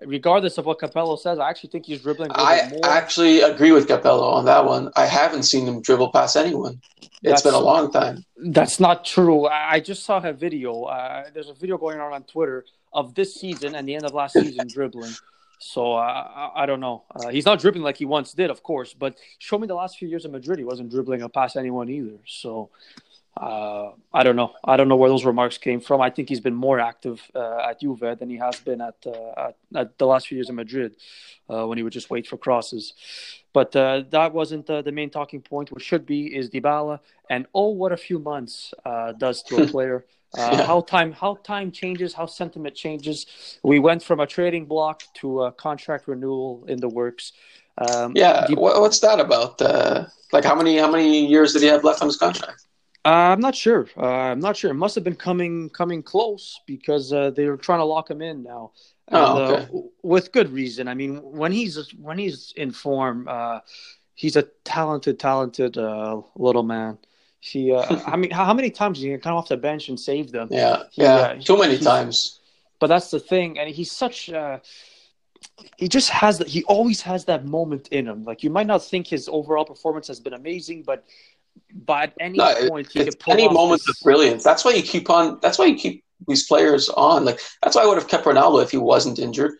regardless of what Capello says, I actually think he's dribbling I more. actually agree with Capello on that one. I haven't seen him dribble past anyone. It's That's- been a long time. That's not true. I just saw a video. Uh, there's a video going on on Twitter of this season and the end of last season dribbling. So uh, I, I don't know. Uh, he's not dribbling like he once did, of course, but show me the last few years in Madrid. He wasn't dribbling past anyone either. So uh, I don't know. I don't know where those remarks came from. I think he's been more active uh, at Juve than he has been at, uh, at, at the last few years in Madrid uh, when he would just wait for crosses. But uh, that wasn't uh, the main talking point. What should be is Dybala, and oh, what a few months uh, does to a player. Uh, Yeah. How time how time changes, how sentiment changes. We went from a trading block to a contract renewal in the works. Um, Yeah, what's that about? Uh, like how many how many years did he have left on his contract? Uh, I'm not sure. Uh, I'm not sure. It must have been coming coming close because uh, they were trying to lock him in now. And, oh, okay. uh, with good reason. I mean, when he's when he's in form, uh, he's a talented, talented uh, little man. He, uh, I mean, how, how, many times he can come off the bench and save them? Yeah, he, yeah, too many times. But that's the thing, and he's such. he just has that. He always has that moment in him. Like you might not think his overall performance has been amazing, but but at any no, point he could pull any moment this... of brilliance. That's why you keep on. That's why you keep these players on. Like that's why I would have kept Ronaldo if he wasn't injured.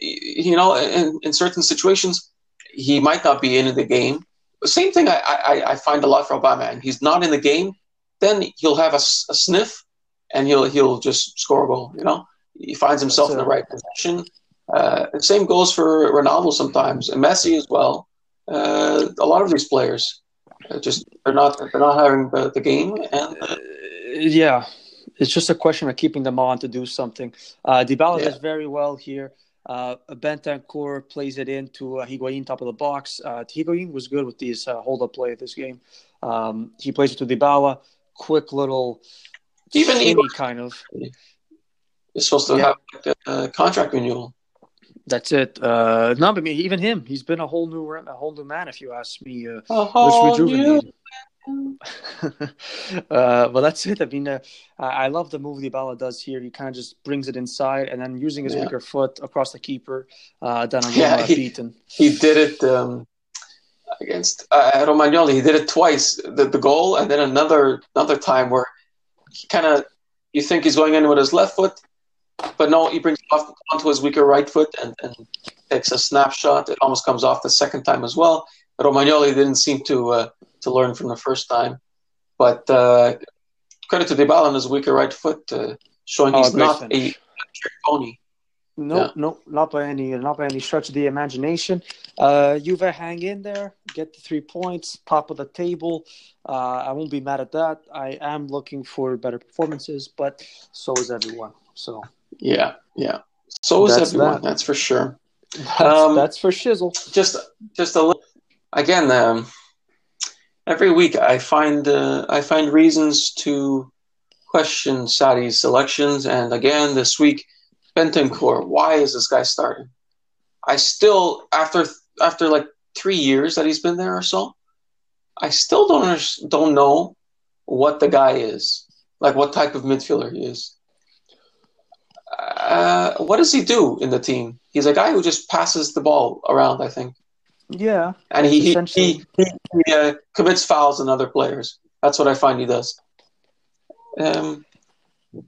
You know, in, in certain situations, he might not be in the game. same thing I, I, I find a lot for Obama, and He's not in the game, then he'll have a, a, sniff, and he'll he'll just score a goal. You know, he finds himself in the right position. Uh, same goes for Ronaldo sometimes, and Messi as well. Uh, a lot of these players just they're not they're not having the, the game, and uh, yeah, it's just a question of keeping them on to do something. Uh, Dybala yeah. does very well here. Uh, Bentancur plays it into uh, Higuain top of the box. Uh, Higuain was good with these uh, hold up play this game. Um, he plays it to Dybala, quick little, even skinny kind of. He's supposed to yeah. have a contract renewal. That's it. Uh, no, but even him, he's been a whole new a whole new man. If you ask me, uh, a whole new uh, well, that's it. I mean, uh, I love the move Dybala does here. He kind of just brings it inside and then using his yeah. weaker foot across the keeper. Uh, Donnarumma yeah, he, beaten. He did it um, against uh, Romagnoli. He did it twice. The, the goal and then another another time where he kind of you think he's going in with his left foot, but no, he brings it off onto his weaker right foot and, and takes a snapshot. It almost comes off the second time as well. Romagnoli didn't seem to uh, to learn from the first time. But uh, credit to Dybala on his weaker right foot, uh, showing he's oh, not finish. a pony. No, yeah. no, not by any, not by any stretch of the imagination. Uh, Juve hang in there, get the three points, top of the table. Uh, I won't be mad at that. I am looking for better performances, but so is everyone. So yeah, yeah. So is everyone. That. That's for sure. That's, um, that's for shizzle. Just, just a little. Again, um, every week I find uh, I find reasons to question Sarri's selections, and again this week, Bentancur. Why is this guy starting? I still after after like three years that he's been there or so, I still don't don't know what the guy is, like what type of midfielder he is. Uh, what does he do in the team? He's a guy who just passes the ball around. I think. Yeah, and he he, he, he uh, commits fouls on other players. That's what I find he does. Um,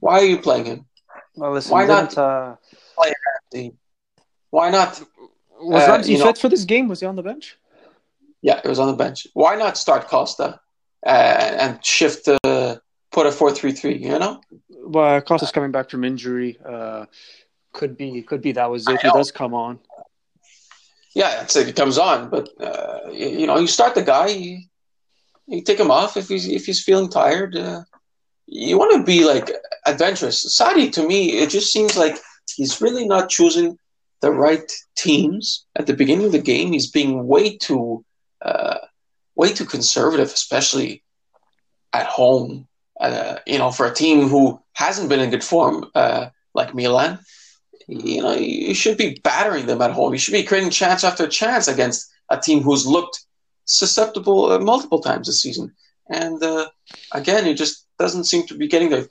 why are you playing him? Well, listen, why not uh... play Ramsey? Why not? Was uh, Ramsey fit for this game? Was he on the bench? Yeah, he was on the bench. Why not start Costa uh, and shift uh, put a four three three? You know. Well, Costa's coming back from injury. Uh, could be, could be that was it. He does come on yeah, it's like it comes on, but uh, you, you, know, you start the guy, you, you, take him off if he's if he's feeling tired. Uh, you want to be like adventurous. Sarri, to me, it just seems like he's really not choosing the right teams at the beginning of the game. He's being way too uh, way too conservative, especially at home. Uh, you know, for a team who hasn't been in good form uh, like Milan you know, you should be battering them at home. You should be creating chance after chance against a team who's looked susceptible uh, multiple times this season. And uh, again, it just doesn't seem to be getting the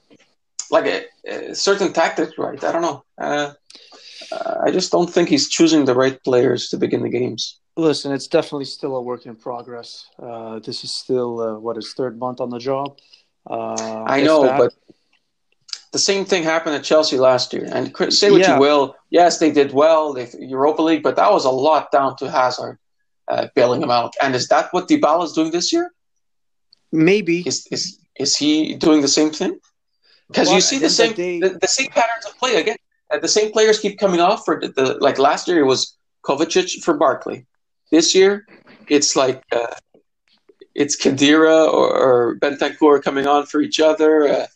like a, a certain tactics right. I don't know. Uh, I just don't think he's choosing the right players to begin the games. Listen, it's definitely still a work in progress. Uh, this is still uh, what his third month on the job. Uh, I know, that, but the same thing happened at Chelsea last year. And say what yeah. you will, yes, they did well, they Europa League, but that was a lot down to Hazard uh, bailing them out. And is that what Dybala is doing this year? Maybe. Is is is he doing the same thing? Because well, you see the same the, the, the, same patterns of play again. Uh, the same players keep coming off for the, the like last year it was Kovacic for Barkley. This year it's like uh, it's Khedira or, or Bentancur coming on for each other. Uh,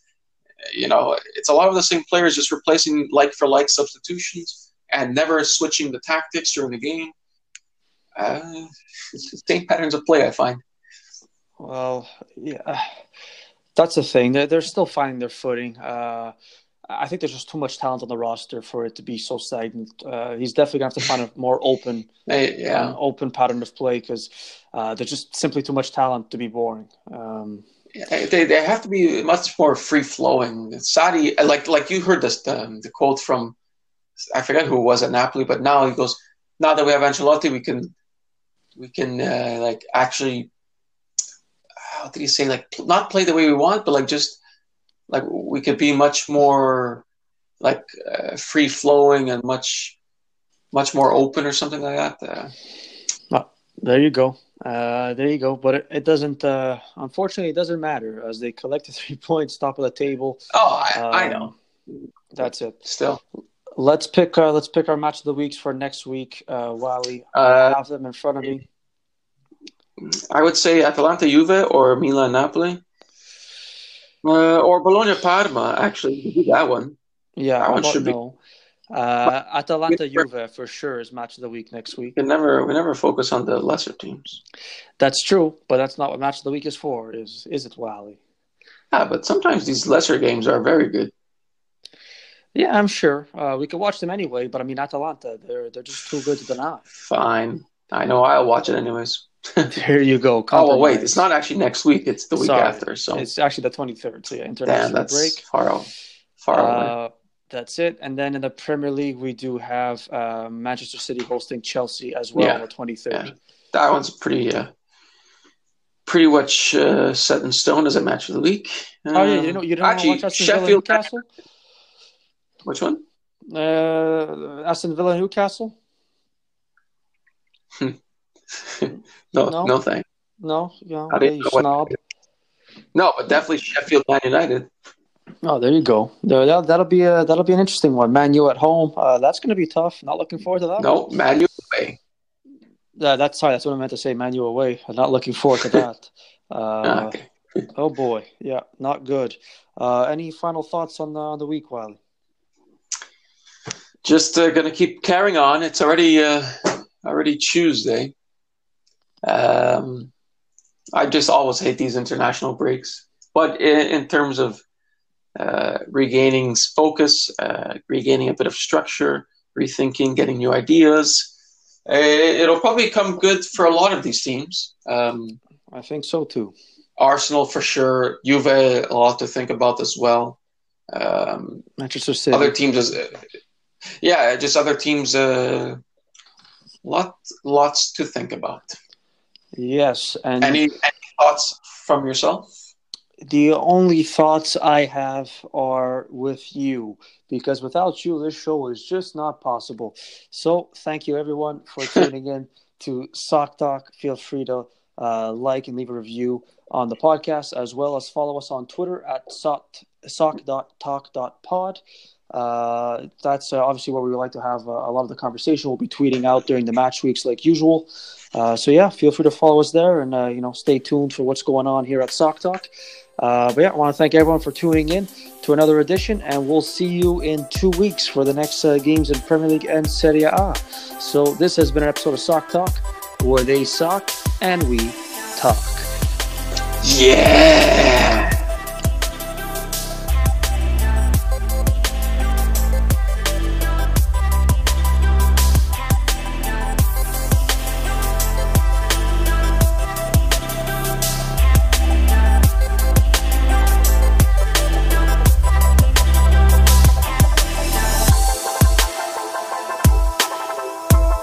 you know, it's a lot of the same players just replacing like for like substitutions and never switching the tactics during the game. Uh, same patterns of play, I find. Well, yeah. That's the thing. They're, they're still finding their footing. Uh, I think there's just too much talent on the roster for it to be so stagnant. Uh, he's definitely going to have to find a more open, yeah, uh, open pattern of play because uh, there's just simply too much talent to be boring. Um, they, they have to be much more free flowing. Sarri, like like you heard this the, the quote from I forget who it was at Napoli, but now he goes, now that we have Ancelotti, we can we can uh, like actually how did he say like not play the way we want, but like just like we could be much more like uh, free flowing and much much more open or something like that. Uh, well, there you go. Uh, there you go. But it, it doesn't. Uh, unfortunately, it doesn't matter as they collected three points, top of the table. Oh, I, um, I know. That's it. Still, let's pick. Uh, let's pick our match of the weeks for next week. Uh, Wally, I uh, have them in front of me. I would say Atalanta Juve or Milan Napoli. Uh, or Bologna Parma, actually, that one. Yeah, that one should no. be. Uh, Atalanta Juve for sure is match of the week next week. We never we never focus on the lesser teams. That's true, but that's not what match of the week is for. Is is it, Wally? Yeah, but sometimes these lesser games are very good. Yeah, I'm sure. Uh, we could watch them anyway, but I mean, Atalanta, they're they're just too good to deny. Fine, I know. I'll watch it anyways. there you go. Oh wait, it's not actually next week. It's the week Sorry. after. So it's actually the 23rd. So yeah, international Damn, that's break. Far out, far Uh, away. that's it. And then in the Premier League, we do have uh, Manchester City hosting Chelsea as well Yeah. on the 23rd. Yeah. That one's pretty, uh, pretty much uh, set in stone as a match of the week. Oh yeah, Um, you know you don't actually, watch Aston Villa Sheffield. Newcastle? Which one? Uh, Aston Villa Newcastle? No, No. no, no thanks. No, no, I didn't know snob. No, but definitely Sheffield Man United. Oh, there you go. There, that, that'll be a that'll be an interesting one. Man U at home. Uh, that's going to be tough. Not looking forward to that. No, Man U away. Uh, that's sorry. That's what I meant to say. Man U away. I'm not looking forward to that. Ah, Uh, okay. Oh boy, yeah, not good. Uh, any final thoughts on the on the week, Wiley? Just uh, gonna keep carrying on. It's already uh, already Tuesday. Um, I just always hate these international breaks, but in, in terms of uh, regaining focus, uh, regaining a bit of structure, rethinking, getting new ideas, uh, it'll probably come good for a lot of these teams. Um, I think so too. Arsenal for sure, Juve a lot to think about as well. Um, Manchester City. other teams as yeah just other teams uh lot lots to think about Yes, and any, any thoughts from yourself the only thoughts I have are with you because without you, this show is just not possible. So, thank you everyone for tuning in to Sock Talk. Feel free to uh, like and leave a review on the podcast, as well as follow us on Twitter at sock, sock.talk.pod. Uh, that's uh, obviously what we would like to have uh, a lot of the conversation. We'll be tweeting out during the match weeks like usual. Uh, so yeah, feel free to follow us there, and uh, you know, stay tuned for what's going on here at Sock Talk. Uh, but yeah, I want to thank everyone for tuning in to another edition, and we'll see you in two weeks for the next games in Premier League and Serie A. So this has been an episode of Sock Talk, where they sock and we talk. yeah